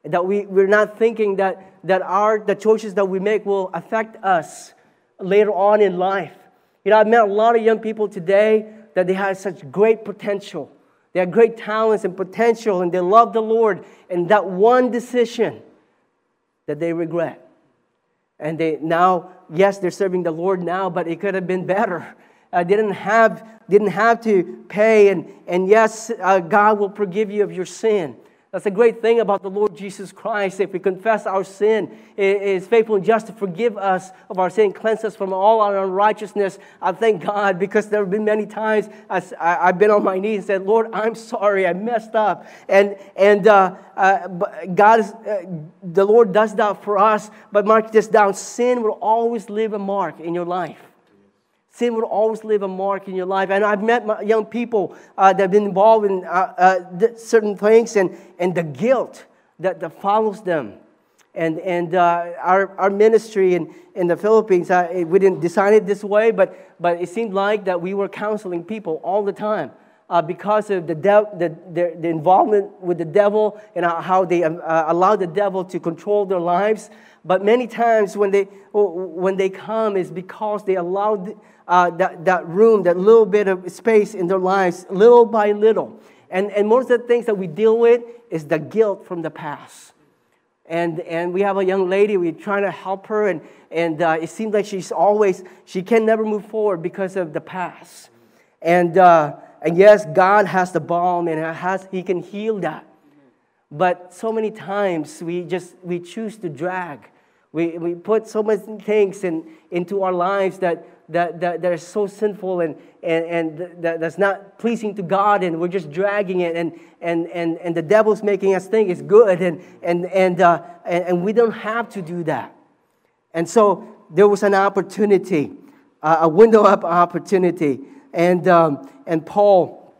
Speaker 1: that we, we're not thinking that, that our, the choices that we make will affect us later on in life. You know, I've met a lot of young people today that they have such great potential. They have great talents and potential, and they love the Lord. And that one decision that they regret. And they now, yes, they're serving the Lord now, but it could have been better. Uh, didn't have didn't have to pay, and and yes, uh, God will forgive you of your sin. That's a great thing about the Lord Jesus Christ. If we confess our sin, is faithful and just to forgive us of our sin, cleanse us from all our unrighteousness. I thank God because there have been many times I, have been on my knees and said, Lord, I'm sorry, I messed up. And, and uh, uh, God is, uh, the Lord does that for us. But mark this down sin will always leave a mark in your life. Sin will always leave a mark in your life. And I've met young people uh, that have been involved in uh, uh, certain things and, and the guilt that, that follows them. And, and uh, our, our ministry in, in the Philippines, uh, we didn't design it this way, but, but it seemed like that we were counseling people all the time. Uh, because of the, the, the, involvement with the devil and how they uh, allow the devil to control their lives. But many times when they, when they come is because they allowed uh, that, that room, that little bit of space in their lives, little by little. And, and most of the things that we deal with is the guilt from the past. And, and we have a young lady, we're trying to help her, and, and uh, it seems like she's always, she can never move forward because of the past. And, uh, and yes, God has the balm and has, He can heal that. But so many times we just, we choose to drag. We, we put so many things in, into our lives that, that, that, that are so sinful and, and, and that, that's not pleasing to God, and we're just dragging it, and, and, and, and the devil's making us think it's good, and, and, and, uh, and, and we don't have to do that. And so there was an opportunity, uh, a window of opportunity. And, um, and Paul,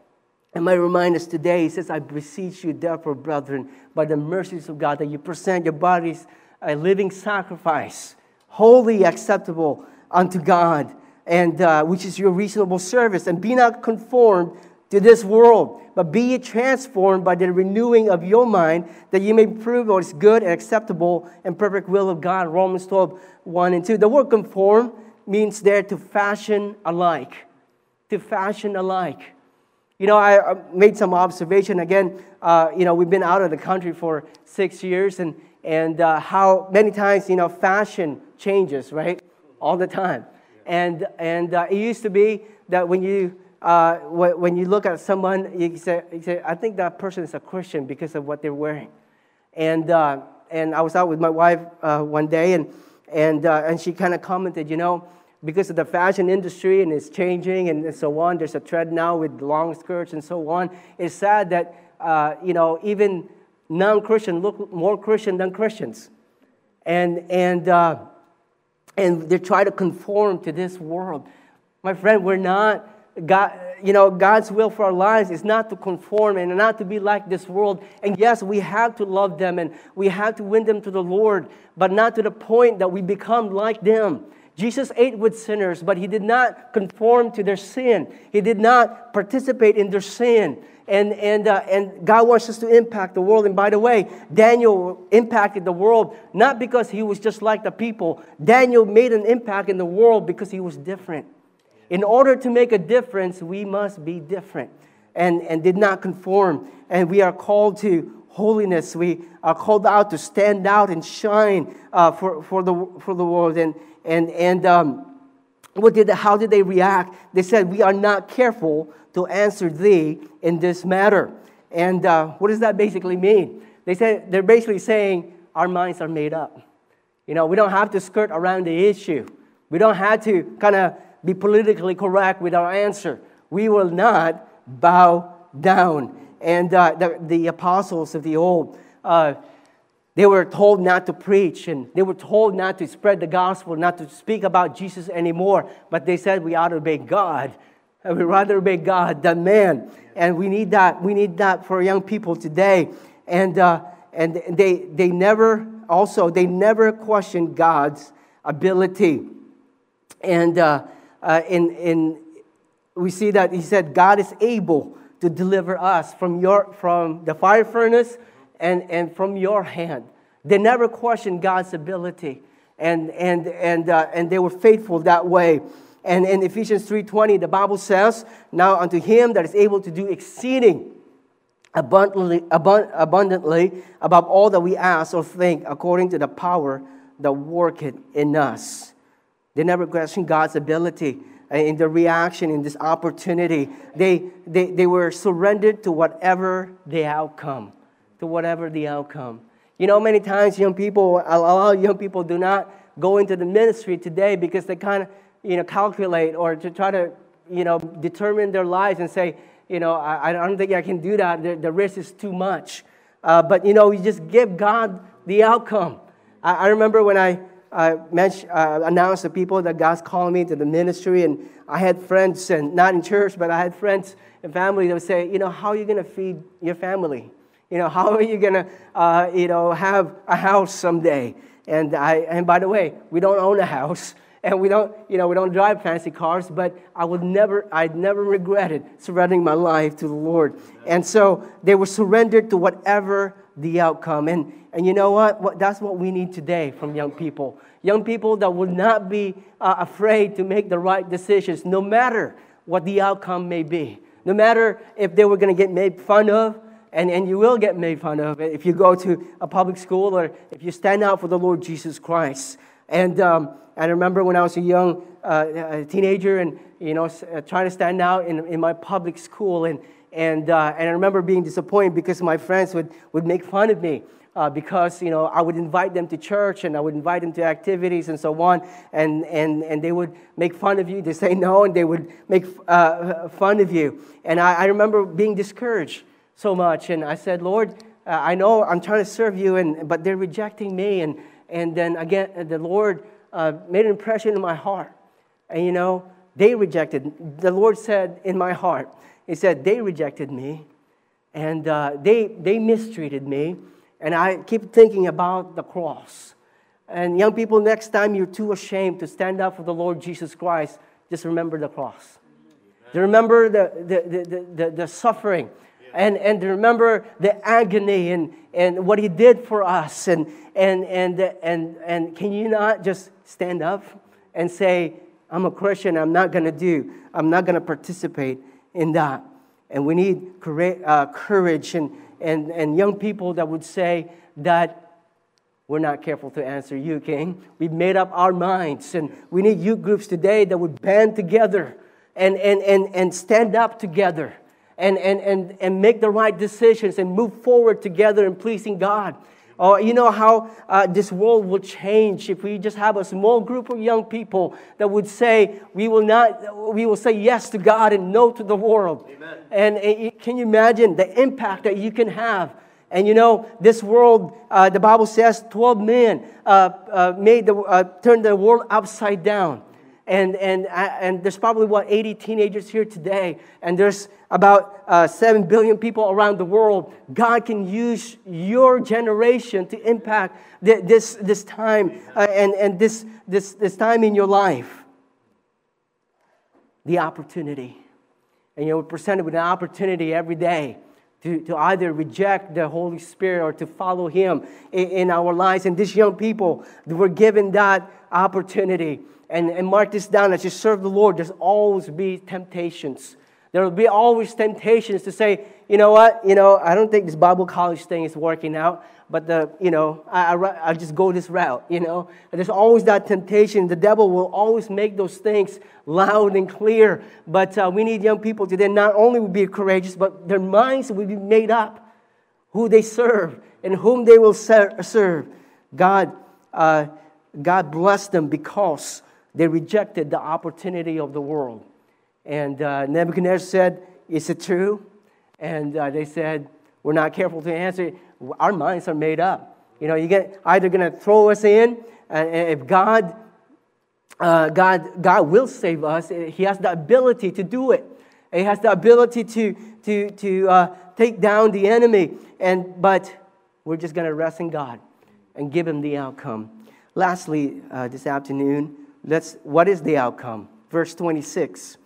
Speaker 1: might remind us today, he says, I beseech you, therefore, brethren, by the mercies of God, that you present your bodies a living sacrifice, wholly acceptable unto God, and uh, which is your reasonable service. And be not conformed to this world, but be transformed by the renewing of your mind, that ye may prove what is good and acceptable and perfect will of God. Romans 12, 1 and 2. The word conform means there to fashion alike. To fashion alike. You know, I made some observation again. Uh, you know, we've been out of the country for six years, and, and uh, how many times, you know, fashion changes, right? all the time. And, and uh, it used to be that when you, uh, when you look at someone, you say, you say, I think that person is a Christian because of what they're wearing. And, uh, and I was out with my wife uh, one day, and, and, and she kind of commented, you know, because of the fashion industry and it's changing and so on, there's a trend now with long skirts and so on. It's sad that, uh, you know, even non-Christian look more Christian than Christians. And, and, and they try to conform to this world. My friend, we're not, God, you know, God's will for our lives is not to conform and not to be like this world. And yes, we have to love them and we have to win them to the Lord, but not to the point that we become like them. Jesus ate with sinners, but he did not conform to their sin. He did not participate in their sin. And, and, uh, and God wants us to impact the world. And by the way, Daniel impacted the world not because he was just like the people. Daniel made an impact in the world because he was different. In order to make a difference, we must be different and, and did not conform. And we are called to holiness. We are called out to stand out and shine uh, for, for, the, for the world. And, and, and um, what did, how did they react? They said, We are not careful to answer thee in this matter. And uh, what does that basically mean? They said, they're basically saying, Our minds are made up. You know, we don't have to skirt around the issue. We don't have to kind of be politically correct with our answer. We will not bow down. And uh, the, the apostles of the old, uh, they were told not to preach and they were told not to spread the gospel, not to speak about Jesus anymore. But they said we ought to obey God. And we rather obey God than man. And we need that. We need that for young people today. And, uh, and they, they never, also, they never questioned God's ability. And uh, uh, in, in, we see that he said, God is able to deliver us from, your, from the fire furnace and, and from your hand. They never questioned God's ability, and, and, and, uh, and they were faithful that way. And in Ephesians 3:20, the Bible says, "Now unto him that is able to do exceeding abundantly, abund- abundantly above all that we ask or think, according to the power that worketh in us." They never questioned God's ability in the reaction in this opportunity. They, they, they were surrendered to whatever the outcome to whatever the outcome. You know, many times young people, a lot of young people do not go into the ministry today because they kind of, you know, calculate or to try to, you know, determine their lives and say, you know, I, I don't think I can do that. The, the risk is too much. Uh, but, you know, you just give God the outcome. I, I remember when I uh, uh, announced to people that God's calling me to the ministry, and I had friends, and not in church, but I had friends and family that would say, you know, how are you going to feed your family? You know, how are you going to, uh, you know, have a house someday? And, I, and by the way, we don't own a house and we don't, you know, we don't drive fancy cars, but I would never, I'd never regretted surrendering my life to the Lord. And so they were surrendered to whatever the outcome. And, and you know what? what that's what we need today from young people. Young people that would not be uh, afraid to make the right decisions, no matter what the outcome may be. No matter if they were going to get made fun of, and, and you will get made fun of if you go to a public school or if you stand out for the Lord Jesus Christ. And um, I remember when I was a young uh, teenager and, you know, uh, trying to stand out in, in my public school. And, and, uh, and I remember being disappointed because my friends would, would make fun of me. Uh, because you know I would invite them to church and I would invite them to activities and so on, and, and, and they would make fun of you. They say no, and they would make uh, fun of you. And I, I remember being discouraged so much. And I said, Lord, uh, I know I'm trying to serve you, and, but they're rejecting me. And, and then again, uh, the Lord uh, made an impression in my heart. And you know, they rejected. The Lord said in my heart, He said, they rejected me, and uh, they, they mistreated me. And I keep thinking about the cross. And young people, next time you're too ashamed to stand up for the Lord Jesus Christ, just remember the cross. Remember the, the, the, the, the suffering and, and remember the agony and, and what he did for us. And, and, and, and, and can you not just stand up and say, I'm a Christian, I'm not going to do, I'm not going to participate in that. And we need uh, courage and, and, and young people that would say that we're not careful to answer you, King. We've made up our minds, and we need youth groups today that would band together and, and, and, and stand up together and, and, and, and make the right decisions and move forward together in pleasing God. Or you know how uh, this world will change if we just have a small group of young people that would say we will not, we will say yes to God and no to the world. Amen. And, and can you imagine the impact that you can have? And you know, this world, uh, the Bible says 12 men uh, uh made the, uh, turned the world upside down and, and, and there's probably, what, 80 teenagers here today, and there's about uh, 7 billion people around the world. God can use your generation to impact this, this time uh, and, and this, this, this time in your life. The opportunity. And you know, we're presented with an opportunity every day to, to either reject the Holy Spirit or to follow Him in, in our lives. And these young people, were given that opportunity. And, and mark this down as you serve the Lord, there's always be temptations. There will be always temptations to say, you know what, you know, I don't think this Bible college thing is working out but the, you know, I, I, I just go this route, you know. And there's always that temptation. The devil will always make those things loud and clear. But uh, we need young people to then not only be courageous, but their minds will be made up who they serve and whom they will serve. God, uh, God bless them because they rejected the opportunity of the world. And uh, Nebuchadnezzar said, Is it true? And uh, they said, We're not careful to answer our minds are made up. You know, you get either going to throw us in, and if God, uh, God, God will save us, He has the ability to do it. He has the ability to, to, to uh, take down the enemy. And, but we're just going to rest in God and give Him the outcome. Lastly, uh, this afternoon, let's, what is the outcome? Verse 26.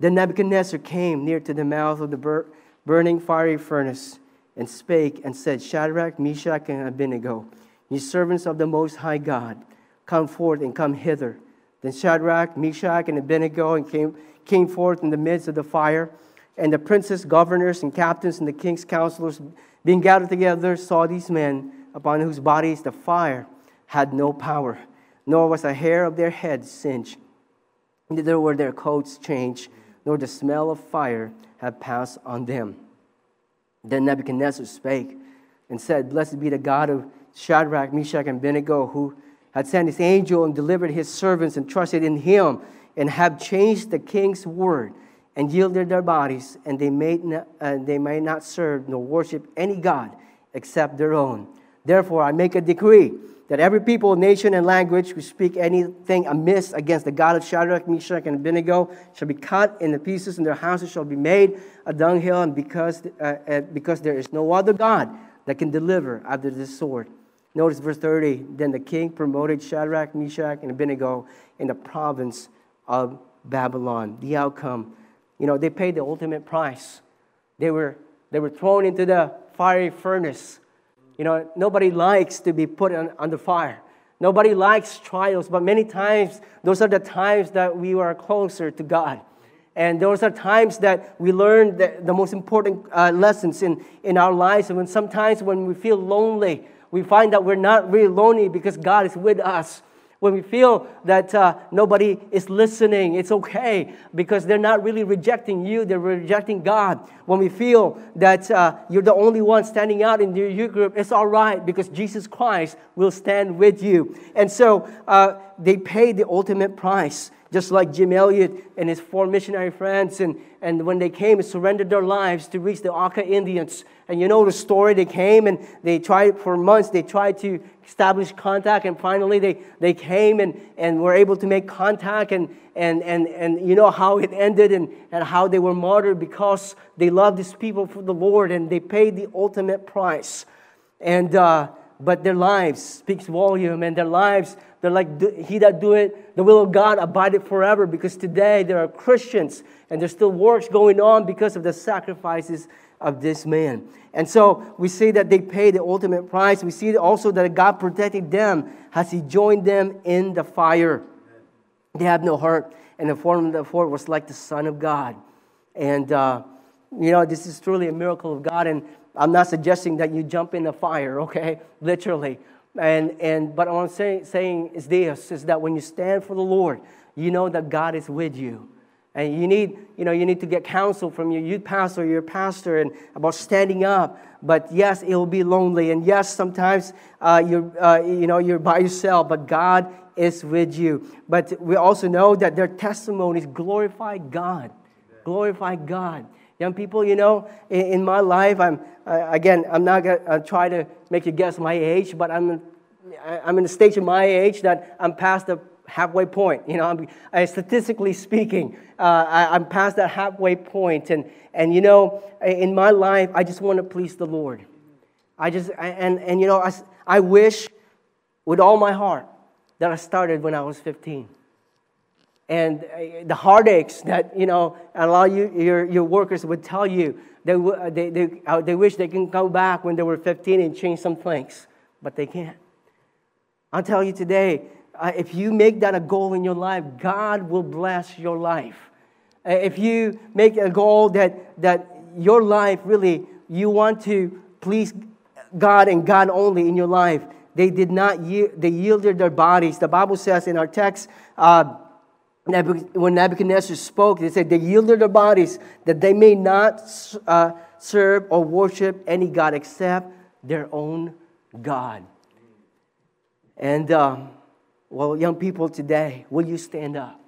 Speaker 1: Then Nebuchadnezzar came near to the mouth of the bur- burning fiery furnace and spake and said, Shadrach, Meshach, and Abednego, ye servants of the Most High God, come forth and come hither. Then Shadrach, Meshach, and Abednego and came, came forth in the midst of the fire. And the princes, governors, and captains, and the king's counselors, being gathered together, saw these men upon whose bodies the fire had no power, nor was a hair of their heads singed, neither were their coats changed, nor the smell of fire had passed on them. Then Nebuchadnezzar spake and said, Blessed be the God of Shadrach, Meshach, and Abednego, who had sent his angel and delivered his servants and trusted in him, and have changed the king's word and yielded their bodies, and they not, uh, they may not serve nor worship any God except their own. Therefore, I make a decree that every people, nation, and language who speak anything amiss against the God of Shadrach, Meshach, and Abednego shall be cut into pieces, and their houses shall be made a dunghill, and because, uh, because there is no other God that can deliver after this sword. Notice verse 30. Then the king promoted Shadrach, Meshach, and Abednego in the province of Babylon. The outcome, you know, they paid the ultimate price. They were, they were thrown into the fiery furnace you know, nobody likes to be put on, under fire. Nobody likes trials, but many times those are the times that we are closer to God. And those are times that we learn the, the most important uh, lessons in, in our lives. And when sometimes when we feel lonely, we find that we're not really lonely because God is with us when we feel that uh, nobody is listening, it's okay because they're not really rejecting you, they're rejecting God. When we feel that uh, you're the only one standing out in your youth group, it's all right because Jesus Christ will stand with you. And so uh, they paid the ultimate price just like Jim Elliot and his four missionary friends. And, and when they came and surrendered their lives to reach the Auca Indians. And you know the story, they came and they tried for months, they tried to establish contact, and finally they, they came and, and were able to make contact. And, and, and, and you know how it ended and, and how they were martyred because they loved these people for the Lord and they paid the ultimate price. And, uh, but their lives speaks volume and their lives they're like, he that do it, the will of God abideth forever. Because today there are Christians and there's still works going on because of the sacrifices of this man. And so we see that they paid the ultimate price. We see also that God protected them as he joined them in the fire. They have no hurt. And the form of the fort was like the Son of God. And, uh, you know, this is truly a miracle of God. And I'm not suggesting that you jump in the fire, okay? Literally. And, and, but what I'm saying, saying is this, is that when you stand for the Lord, you know that God is with you. And you need, you know, you need to get counsel from your youth pastor, your pastor, and about standing up. But yes, it will be lonely. And yes, sometimes uh, you're, uh, you know, you're by yourself, but God is with you. But we also know that their testimonies glorify God. Glorify God. Young people, you know, in, in my life, I'm, again, I'm not going to try to make you guess my age, but I'm, I'm in a stage of my age that I'm past the halfway point. You know, I'm, uh, statistically speaking, uh, I, am past that halfway point. And, and, you know, in my life, I just want to please the Lord. I just, and, and you know, I, I wish with all my heart that I started when I was 15. And uh, the heartaches that you know a lot of you, your, your workers would tell you they, they, they, uh, they wish they can go back when they were 15 and change some things but they can't. I'll tell you today uh, if you make that a goal in your life god will bless your life. Uh, if you make a goal that, that your life really you want to please god and god only in your life they did not they yielded their bodies. The bible says in our text uh, when Nebuchadnezzar spoke, they said they yielded their bodies that they may not uh, serve or worship any God except their own God. And, um, well, young people today, will you stand up?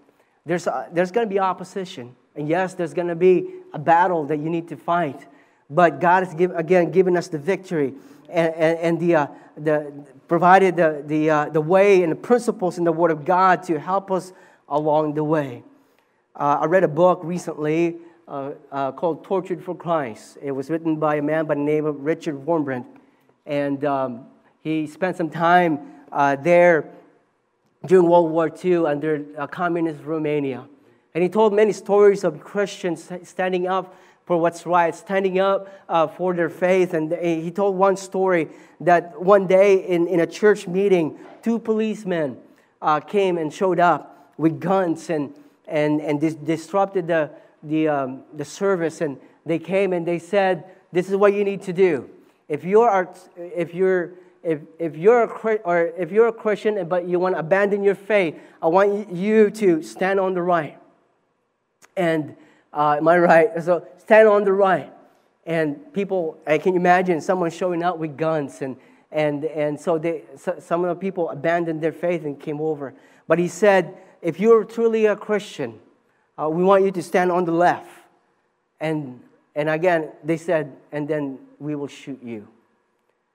Speaker 1: There's, uh, there's going to be opposition. And yes, there's going to be a battle that you need to fight. But God has, give, again, given us the victory and, and, and the, uh, the, provided the, the, uh, the way and the principles in the Word of God to help us along the way. Uh, I read a book recently uh, uh, called Tortured for Christ. It was written by a man by the name of Richard Wurmbrand. And um, he spent some time uh, there during World War II under uh, communist Romania. And he told many stories of Christians standing up for what's right, standing up uh, for their faith. And he told one story that one day in, in a church meeting, two policemen came and showed up with guns and, and, and dis- disrupted the, the, um, the service. And they came and they said, This is what you need to do. If you're, if you're, if, if you're a, or if you're a Christian but you want to abandon your faith, I want you to stand on the right. And uh, am I right? So stand on the right. And people, I can imagine someone showing up with guns. And, and, and so, they, so some of the people abandoned their faith and came over. But he said, if you're truly a Christian, uh, we want you to stand on the left. And, and again, they said, and then we will shoot you.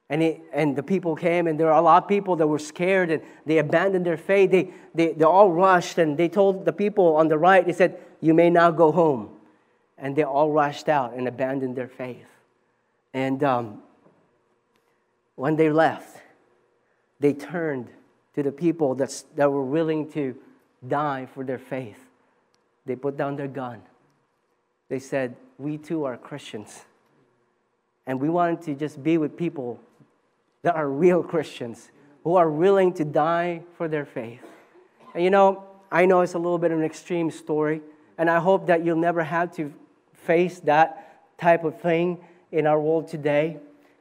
Speaker 1: And, it, and the people came, and there are a lot of people that were scared and they abandoned their faith. They, they, they all rushed and they told the people on the right, they said, You may now go home. And they all rushed out and abandoned their faith. And um, when they left, they turned to the people that's, that were willing to die for their faith. They put down their gun. They said, We too are Christians. And we wanted to just be with people that are real Christians who are willing to die for their faith. And you know, I know it's a little bit of an extreme story, and I hope that you'll never have to face that type of thing in our world today.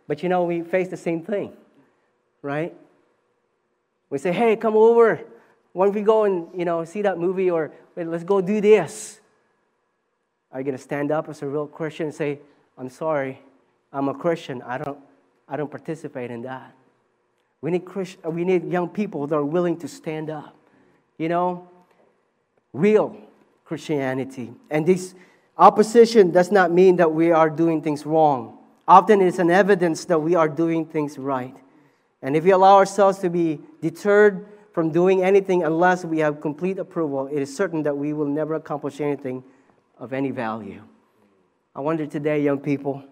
Speaker 1: But you know, we face the same thing, right? We say, hey, come over. Why don't we go and you know see that movie or let's go do this? Are you gonna stand up as a real Christian and say, I'm sorry, I'm a Christian. I don't I don't participate in that. We need Christ, we need young people that are willing to stand up. You know, real Christianity. And this opposition does not mean that we are doing things wrong. Often it's an evidence that we are doing things right. And if we allow ourselves to be deterred from doing anything unless we have complete approval, it is certain that we will never accomplish anything of any value. I wonder today, young people,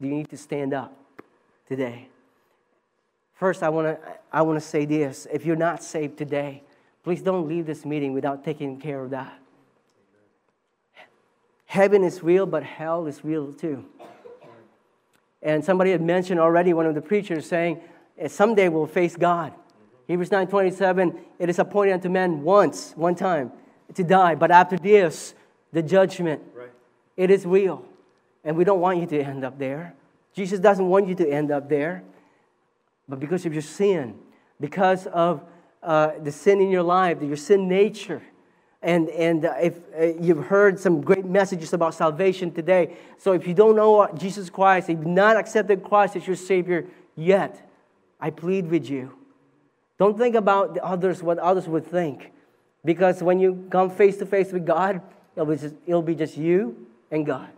Speaker 1: do you need to stand up today? First, I want to I want to say this. If you're not saved today, please don't leave this meeting without taking care of that. Heaven is real, but hell is real too. And somebody had mentioned already, one of the preachers saying, someday we'll face God. Hebrews 9:27, it is appointed unto men once, one time, to die, but after this, the judgment. Right. It is real. And we don't want you to end up there. Jesus doesn't want you to end up there. But because of your sin, because of uh, the sin in your life, your sin nature, and, and uh, if uh, you've heard some great messages about salvation today, so if you don't know Jesus Christ, if you've not accepted Christ as your Savior yet, I plead with you. Don't think about the others, what others would think. Because when you come face to face with God, it'll be just, it'll be just you and God.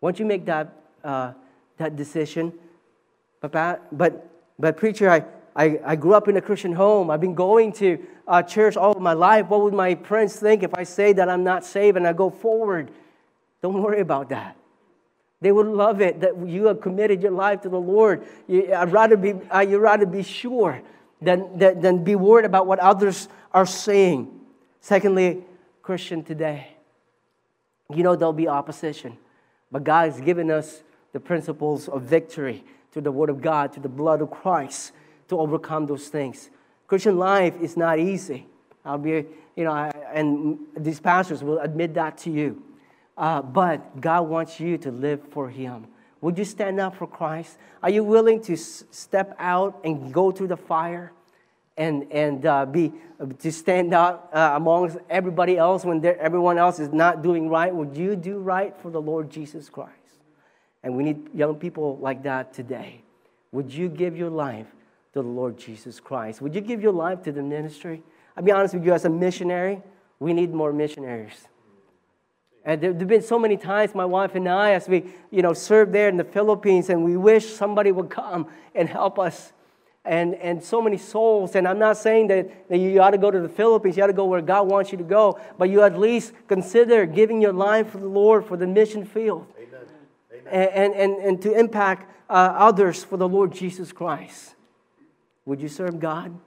Speaker 1: Once you make that, uh, that decision, but, but, but preacher, I, I, I grew up in a Christian home. I've been going to uh, church all my life. What would my friends think if I say that I'm not saved and I go forward? Don't worry about that. They would love it that you have committed your life to the Lord. You, I'd rather be, uh, you'd rather be sure than, than, than be worried about what others are saying. Secondly, Christian today, you know there'll be opposition, but God has given us the principles of victory through the Word of God, through the blood of Christ to overcome those things. Christian life is not easy. I'll be, you know, I, and these pastors will admit that to you. Uh, but God wants you to live for Him. Would you stand up for Christ? Are you willing to s- step out and go through the fire and, and uh, be, to stand out uh, amongst everybody else when everyone else is not doing right? Would you do right for the Lord Jesus Christ? And we need young people like that today. Would you give your life to the Lord Jesus Christ? Would you give your life to the ministry? I'll be honest with you, as a missionary, we need more missionaries. And there have been so many times, my wife and I, as we, you know, served there in the Philippines, and we wish somebody would come and help us. And, and so many souls. And I'm not saying that, that you ought to go to the Philippines, you ought to go where God wants you to go, but you at least consider giving your life for the Lord for the mission field. Amen. Amen. And, and, and to impact uh, others for the Lord Jesus Christ. Would you serve God?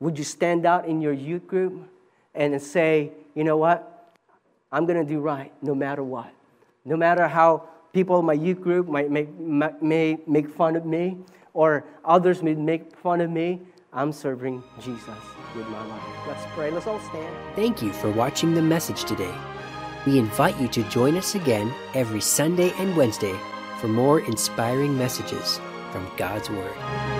Speaker 1: Would you stand out in your youth group and say, you know what? I'm going to do right no matter what. No matter how people in my youth group might make, may make fun of me or others may make fun of me, I'm serving Jesus with my life. Let's pray. Let's all stand.
Speaker 2: Thank you for watching the message today. We invite you to join us again every Sunday and Wednesday for more inspiring messages from God's Word.